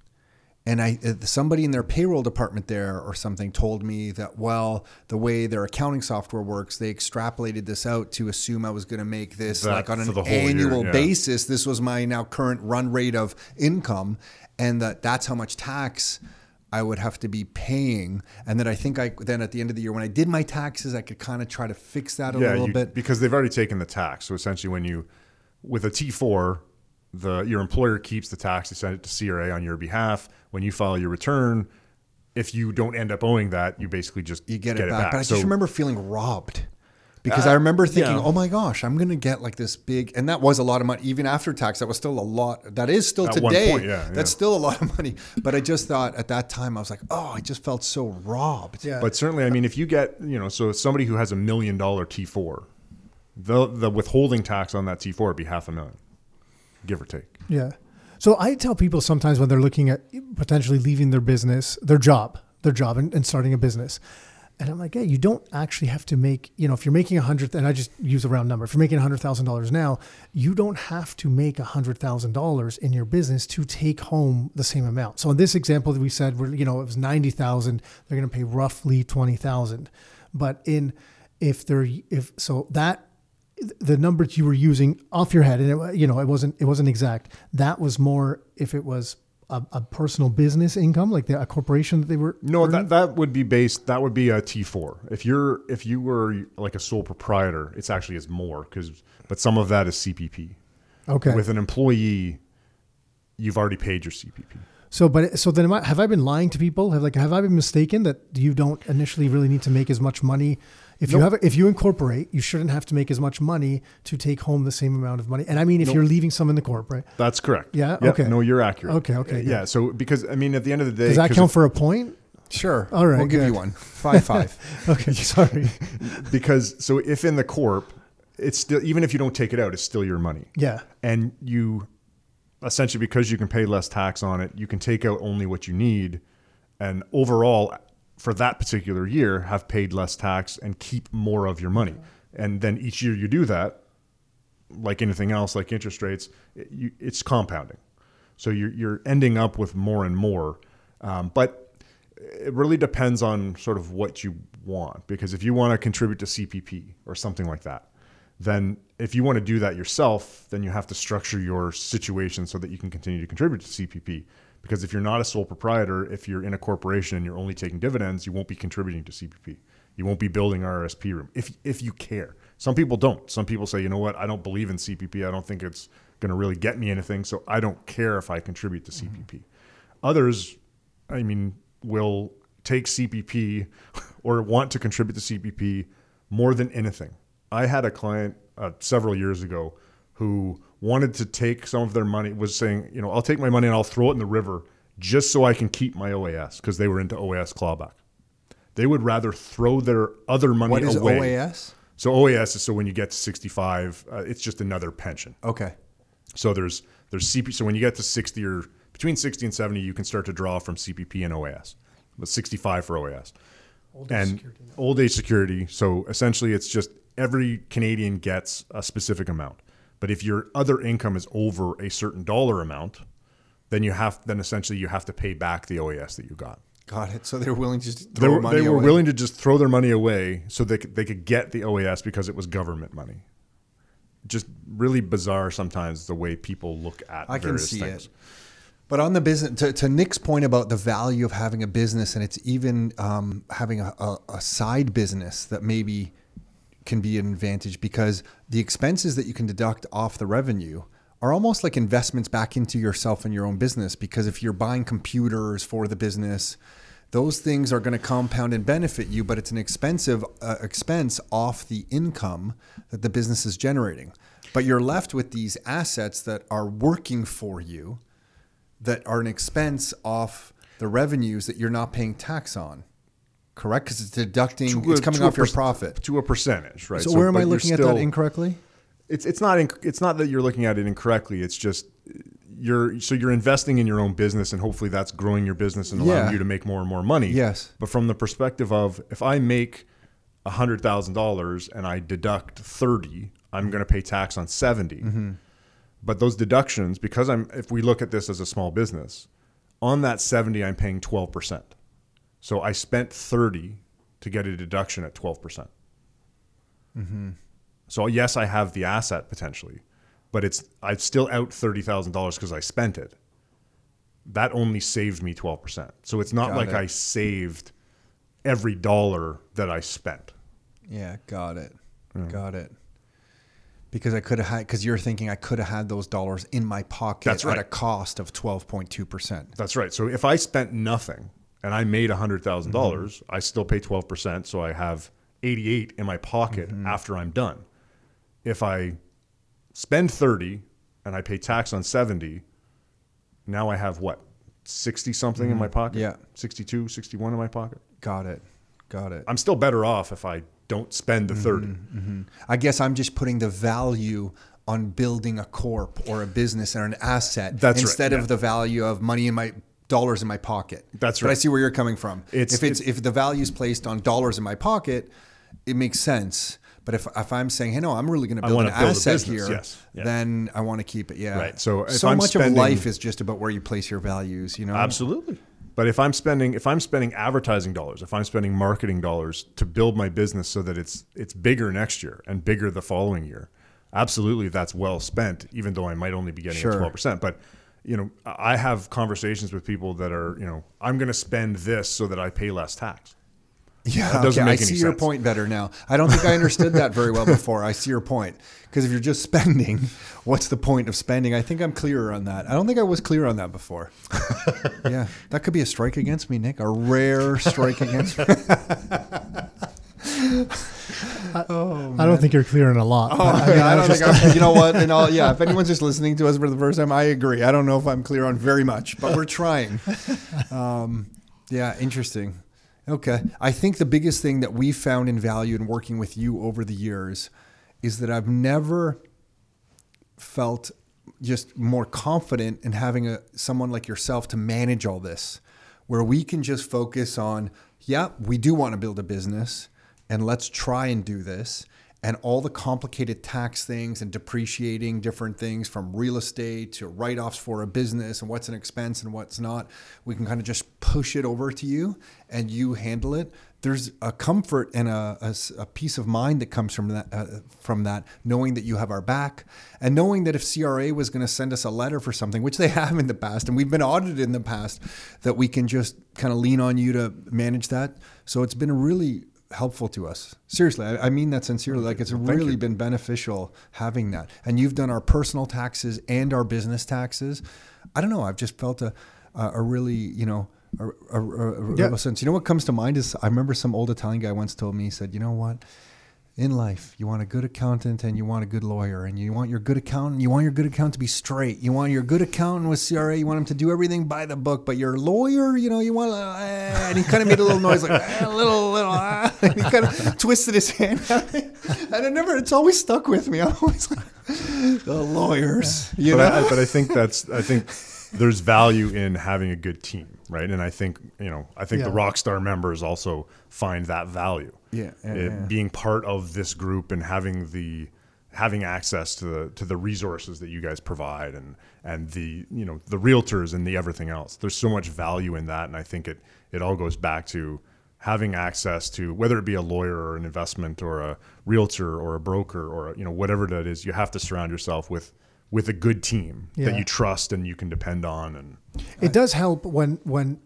And I uh, somebody in their payroll department there or something told me that well, the way their accounting software works, they extrapolated this out to assume I was going to make this
That
like on an
whole year,
annual
yeah.
basis. This was my now current run rate of income, and that that's how much tax I would have to be paying. And that I think I then at the end of the year when I did my taxes, I could kind of try to fix that a little
you-
bit.
because they've already taken the tax. So essentially, when you with a T4, the your employer keeps the tax. They send it to CRA on your behalf. When you file your return, if you don't end up owing that, you basically just
You get, it, back. But I just remember feeling robbed because uh, I remember thinking,
yeah.
oh my gosh, I'm going to get like this big, and that was a lot of money. Even after tax, that was still a lot. That is still
At one
today.
point, yeah,
That's
yeah.
still a lot of money. But I just thought at that time, I was like, oh, I just felt so robbed.
Yeah.
But certainly, I mean, if you get, you know, so somebody who has a million dollar T4, the the withholding tax on that T4 would be half a million, give or take.
Yeah. So I tell people sometimes when they're looking at potentially leaving their business, their job, their job and, and starting a business. And I'm like, hey, you don't actually have to make, you know, if you're making a hundred, and I just use a round number, if you're making a hundred thousand dollars now, you don't have to make a hundred thousand dollars in your business to take home the same amount. So in this example that we said, where you know it was ninety thousand, they're going to pay roughly twenty thousand. But in if they're if so that the numbers you were using off your head, and it, you know it wasn't it wasn't exact. That was more if it was a, a personal business income, like the, a corporation that they were.
No,
earning?
that that would be based. That would be a T four. If you're if you were like a sole proprietor, it's actually is more because but some of that is CPP.
okay.
With an employee, you've already paid your CPP.
so, but so then am I, have I been lying to people? Have like have I been mistaken that you don't initially really need to make as much money? If you have if you incorporate, you shouldn't have to make as much money to take home the same amount of money. And I mean, if you're leaving some in the corporate,
That's correct.
Yeah?
Yep.
Okay.
No, you're accurate.
Okay, okay,
Yeah.
good.
So because I mean, at the end of the day,
does that count
if-
for a point?
Sure.
All right,
We'll give you one. Five, five.
Okay, sorry.
because so if in the corp, it's still even if you don't take it out, it's still your money.
Yeah.
and you essentially because you can pay less tax on it, you can take out only what you need, and overall, for that particular year, have paid less tax and keep more of your money. And then each year you do that, like anything else, like interest rates, it, you, it's compounding. So you're you're ending up with more and more, um, but it really depends on sort of what you want. Because if you want to contribute to CPP or something like that, then if you want to do that yourself, then you have to structure your situation so that you can continue to contribute to CPP. Because if you're not a sole proprietor, if you're in a corporation and you're only taking dividends, you won't be contributing to CPP. You won't be building RRSP room if if you care. Some people don't. Some people say, you know what, I don't believe in CPP. I don't think it's going to really get me anything, so I don't care if I contribute to CPP. Others, I mean, will take CPP or want to contribute to CPP more than anything. I had a client uh, several years ago who wanted to take some of their money, was saying, you know, I'll take my money and I'll throw it in the river just so I can keep my OAS because they were into OAS clawback. They would rather throw their other money away
What is
away.
OAS?
So OAS is so when you get to 65, uh, it's just another pension.
Okay.
So there's there's CP. So when you get to 60 or between 60 and 70, you can start to draw from CPP and OAS, but 65 for OAS. Old and security. old age security. So essentially, it's just every Canadian gets a specific amount. But if your other income is over a certain dollar amount, then you have then essentially you have to pay back the OAS that you got.
Got it. So they're willing to just
They were,
money
they were
away.
willing to just throw their money away so they could, they could get the OAS because it was government money. Just really bizarre sometimes the way people look at
I can
various
see
things.
it. But on the business, to, to Nick's point about the value of having a business, and it's even um, having a, a, a side business that maybe can be an advantage because the expenses that you can deduct off the revenue are almost like investments back into yourself and your own business. Because if you're buying computers for the business, those things are going to compound and benefit you, but it's an expensive uh, expense off the income that the business is generating. But you're left with these assets that are working for you that are an expense off the revenues that you're not paying tax on. Correct? Because it's deducting,
To
it's coming
a
off your profit.
to a percentage, right?
So, where am I looking at
still-
that incorrectly?
It's it's not inc- it's not that you're looking at it incorrectly. It's just you're so you're investing in your own business, and hopefully that's growing your business and allowing
Yeah.
you to make more and more money.
Yes.
But from the perspective of if I make hundred thousand dollars and I deduct thirty, I'm going to pay tax on 70
Mm-hmm.
But those deductions, because I'm if we look at this as a small business, on that seventy, I'm paying twelve percent. So I spent thirty to get a deduction at twelve percent. Mm-hmm. So yes, I have the asset potentially, but it's I'm still out thirty thousand dollars because I spent it. That only saved me twelve percent. So it's not
Got
like
it.
I saved every dollar that I spent.
Yeah, got it. Got it. Because I could have had, because you're thinking I could have had those dollars in my pocket
That's
at a cost of 12.2%.
That's right. So if I spent nothing and I made hundred dollars I still pay twelve percent. So I have 88 in my pocket
Mm-hmm.
after I'm done. If I spend 30 and I pay tax on 70, now I have what? 60 something in my pocket?
Mm-hmm. Yeah.
62, 61 in my pocket.
Got it. Got it.
I'm still better off if I don't spend the 30.
Mm-hmm. I guess I'm just putting the value on building a corp or a business or an asset
That's right,
instead
yeah.
of the value of money in my dollars in my pocket.
That's
But I see where you're coming from.
It's-
if it's
it-
if the value is placed on dollars in my pocket, it makes sense. But if, if I'm saying, hey, no, I'm really going to build an
build
asset
business,
here,
yes, yeah.
then I want to keep it. Yeah.
Right. So if
so
I'm
much of life is just about where you place your values. You know.
Absolutely. But if I'm spending if I'm spending advertising dollars, if I'm spending marketing dollars to build my business so that it's it's bigger next year and bigger the following year, absolutely that's well spent, even though I might only be getting
Sure.
twelve percent. But you know, I have conversations with people that are, you know, I'm going to spend this so that I pay less tax.
Yeah,
That doesn't
okay,
make
I see your
sense.
point better now. I don't think I understood that very well before. I see your point because if you're just spending, what's the point of spending? I think I'm clearer on that. I don't think I was clear on that before. yeah, that could be a strike against me, Nick. A rare strike against me.
I don't think you're clear on a lot.
Oh,
I mean,
I don't think I'm, you know what? And all, yeah, if anyone's just listening to us for the first time, I agree. I don't know if I'm clear on very much, but we're trying. Um, yeah, interesting. Okay. I think the biggest thing that we found in value in working with you over the years is that I've never felt just more confident in having a someone like yourself to manage all this where we can just focus on yeah we do want to build a business and let's try and do this. And all the complicated tax things and depreciating different things from real estate to write-offs for a business and what's an expense and what's not we can kind of just push it over to you and you handle it. There's a comfort and a peace of mind that comes from that uh, from that knowing that you have our back and knowing that if CRA was going to send us a letter for something which they have in the past and we've been audited in the past that we can just kind of lean on you to manage that. So it's been a really helpful to us. Seriously I, I mean that sincerely. Like it's really been beneficial having that. And you've done our personal taxes and our business taxes. I don't know. I've just felt a a, a really you know a, a, a, a
Yeah.
real sense. You know what comes to mind is I remember some old Italian guy once told me he said, you know what, in life you want a good accountant and you want a good lawyer, and you want your good accountant, you want your good accountant to be straight. You want your good accountant with CRA, you want him to do everything by the book, but your lawyer, you know, you want, uh, and he kind of made a little noise like "Eh, a little, ah," and he kind of twisted his hand, and I never, it's always stuck with me. I'm always like the lawyers, you
but,
know.
I, but I think that's I think there's value in having a good team, right? And I think you know I think the
Yeah.
Rockstar members also find that value.
Yeah, yeah,
It-
yeah.
being part of this group and having the having access to the to the resources that you guys provide and and the you know the realtors and the everything else. There's so much value in that, and I think it it all goes back to having access to whether it be a lawyer or an investment or a realtor or a broker or you know whatever that is. You have to surround yourself with with a good team that you trust and you can depend on and
it does help when when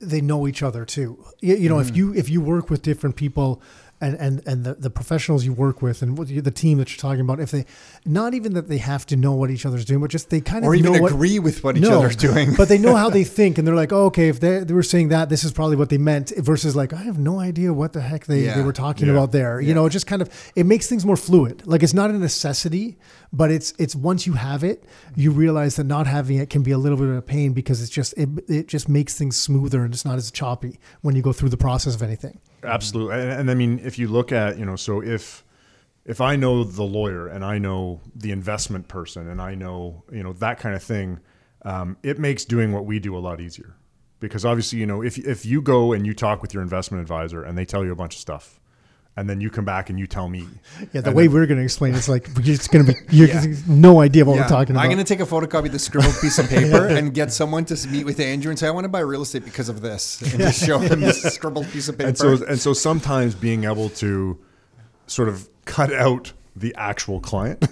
they know each other too. You, you know, if mm-hmm. you if you work with different people and and and the, the professionals you work with and what you, the team that you're talking about, if they not even that they have to know what each other's doing, but just they kind of
Or even
know what-
agree with what each
No,
other's doing.
but they know how they think, and they're like, oh, okay, if they, they were saying that, this is probably what they meant. Versus like, I have no idea what the heck they,
Yeah.
they were talking
Yeah.
about there. You know, it just kind of it makes things more fluid. Like it's not a necessity, but it's it's once you have it, you realize that not having it can be a little bit of a pain because it's just it, it just makes things smoother and it's not as choppy when you go through the process of anything.
Absolutely, and, and I mean, if you look at you know, so if if I know the lawyer and I know the investment person and I know you know that kind of thing, um, it makes doing what we do a lot easier. Because obviously you know if if you go and you talk with your investment advisor and they tell you a bunch of stuff, and then you come back and you tell me,
Yeah, the
and
way
then-
we're going to explain it's like we're just going to be you
Yeah.
have no idea what
Yeah.
we're talking about.
I'm going to take a photocopy of the scribbled piece of paper and get someone to meet with Andrew and say, I want to buy real estate because of this. And just show him this scribbled piece of paper.
and so and so sometimes being able to sort of cut out the actual client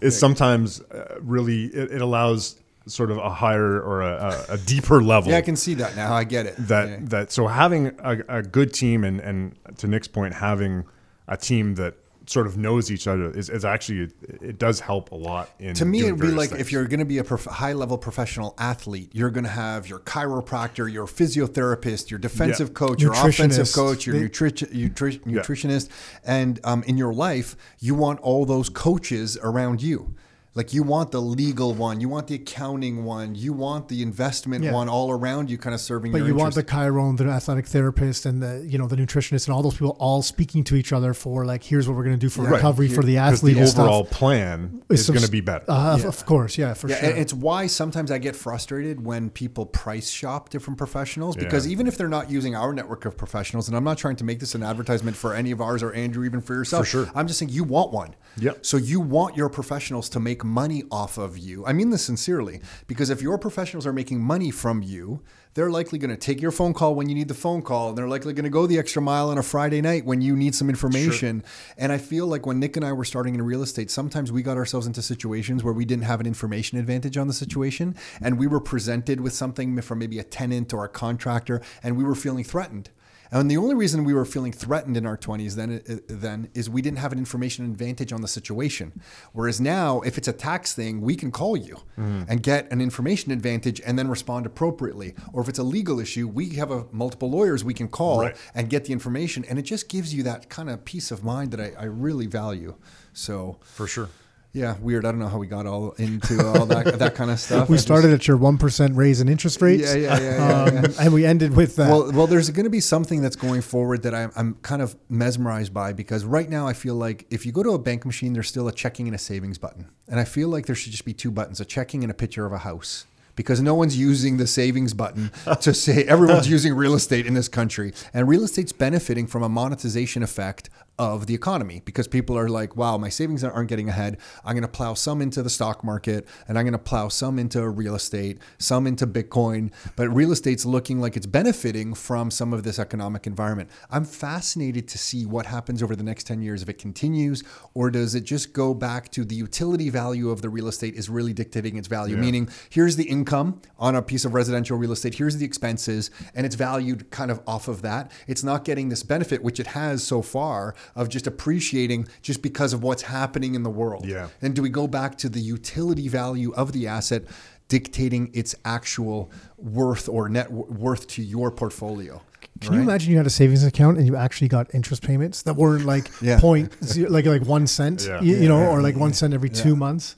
is sometimes uh, really it, it allows sort of a higher or a, a, a deeper level
yeah, I can see that now. I get it.
that
Yeah.
that so having a, a good team and and to Nick's point having a team that sort of knows each other is, is actually it does help a lot in
to me it'd be like
things.
if you're going to be a prof- high level professional athlete you're going to have your chiropractor your physiotherapist your defensive
Yeah.
coach your offensive coach your
They-
nutri- nutri- nutritionist and um, in your life you want all those coaches around you like you want the legal one you want the accounting one you want the investment
Yeah.
one all around you kind of serving
But
your
you want
interest.
the chiron, the athletic therapist, and the you know the nutritionist, and all those people all speaking to each other for like, here's what we're going to do for
Right.
recovery for the athlete.
the overall
stuff.
plan
Is
is going to be better.
Uh, of- Of course, yeah, for
Yeah,
sure.
and it's why sometimes I get frustrated when people price shop different professionals because
Yeah.
even if they're not using our network of professionals, and I'm not trying to make this an advertisement for any of ours or Andrew, even for yourself.
For sure.
I'm just saying you want one.
Yep.
So you want your professionals to make money off of you. I mean this sincerely because if your professionals are making money from you, they're likely going to take your phone call when you need the phone call, and they're likely going to go the extra mile on a Friday night when you need some information. And I feel like when Nick and I were starting in real estate, sometimes we got ourselves into situations where we didn't have an information advantage on the situation, and we were presented with something from maybe a tenant or a contractor, and we were feeling threatened. And the only reason we were feeling threatened in our 20s then, uh, then is we didn't have an information advantage on the situation. Whereas now, if it's a tax thing, we can call you
Mm-hmm.
and get an information advantage and then respond appropriately. Or if it's a legal issue, we have a, multiple lawyers we can call
Right.
and get the information. And it just gives you that kind of peace of mind that I, I really value. So,
for sure.
Yeah, weird. I don't know how we got all into all that, that kind of stuff.
we
I just-
started at your one percent raise in interest rates.
Yeah, yeah, yeah, yeah,
um,
yeah.
and we ended with that.
Well, well, there's going to be something that's going forward that I'm, I'm kind of mesmerized by because right now I feel like if you go to a bank machine, there's still a checking and a savings button, and I feel like there should just be two buttons: a checking and a picture of a house. Because no one's using the savings button to say everyone's using real estate in this country. And real estate's benefiting from a monetization effect of the economy because people are like, wow, my savings aren't getting ahead. I'm going to plow some into the stock market and I'm going to plow some into real estate, some into Bitcoin. But real estate's looking like it's benefiting from some of this economic environment. I'm fascinated to see what happens over the next 10 years if it continues or does it just go back to the utility value of the real estate is really dictating its value, meaning here's the income on a piece of residential real estate, here's the expenses, and it's valued kind of off of that. It's not getting this benefit, which it has so far, of just appreciating just because of what's happening in the world.
Yeah.
And do we go back to the utility value of the asset dictating its actual worth or net worth to your portfolio?
Can you imagine you had a savings account and you actually got interest payments that weren't like
Yeah.
point zero, like like one cent,
Yeah.
you, you know,
Yeah.
or like one cent every two months,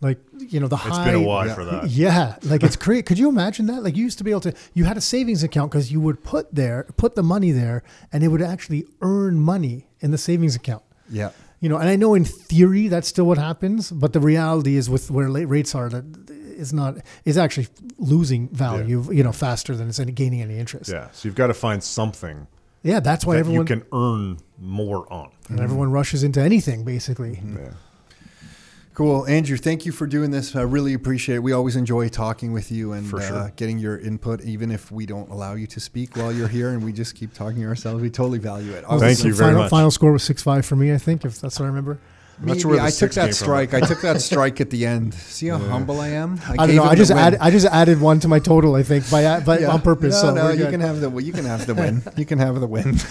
like you know the
It's
high.
been a while
yeah.
for that.
Yeah, like it's great. Could you imagine that? Like you used to be able to, you had a savings account because you would put there, put the money there, and it would actually earn money in the savings account.
Yeah.
You know, and I know in theory that's still what happens, but the reality is with where late rates are, that is not is actually losing value. Yeah. You know, faster than it's gaining any interest.
Yeah. So you've got to find something
Yeah, that's why
that
everyone
you can earn more on.
and everyone rushes into anything basically. Mm-hmm.
Yeah.
Cool. Andrew, thank you for doing this. I really appreciate it. We always enjoy talking with you and
For
uh, getting your input, even if we don't allow you to speak while you're here and we just keep talking ourselves. We totally value it.
Thank you very
final,
much.
Final score was six five for me, I think, if that's what I remember.
I'm
Maybe
sure where the
I took that strike. I took that strike at the end. See how humble I am.
I don't know. I just added I just added one to my total, I think, by uh, by
Yeah.
on purpose.
No,
so
no, you
good.
can have the you can have the win. You can have the win.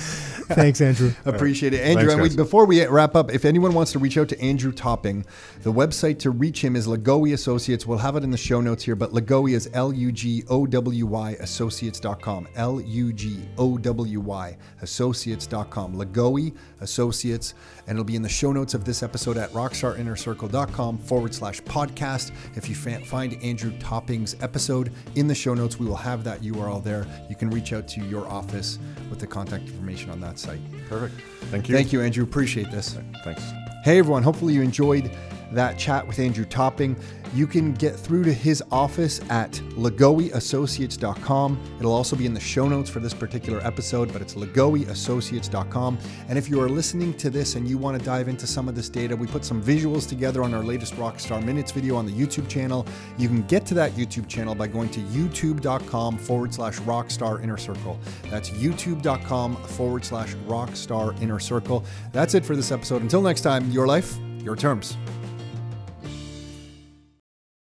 Thanks, Andrew.
Appreciate it, Andrew.
Thanks,
and we, before we wrap up, if anyone wants to reach out to Andrew Topping, the website to reach him is Lugowy Associates. We'll have it in the show notes here, but Lugowy is L U G O W Y Associates.com. L U G O W Y Associates.com. Lugowy Associates, and it'll be in the show notes of this episode at rockstarinnercircle.com forward slash podcast. If you fa- find Andrew Topping's episode in the show notes, we will have that URL there. You can reach out to your office with the contact information on that site.
Perfect. Thank you.
Thank you, Andrew. Appreciate this.
Thanks.
Hey, everyone. Hopefully, you enjoyed that chat with Andrew Topping. You can get through to his office at lugowyassociates.com. It'll also be in the show notes for this particular episode, but it's lugowyassociates.com. And if you are listening to this and you want to dive into some of this data, we put some visuals together on our latest Rockstar Minutes video on the YouTube channel. You can get to that YouTube channel by going to youtube.com forward slash rockstar inner circle. That's youtube.com forward slash rockstar inner circle. That's it for this episode. Until next time, your life, your terms.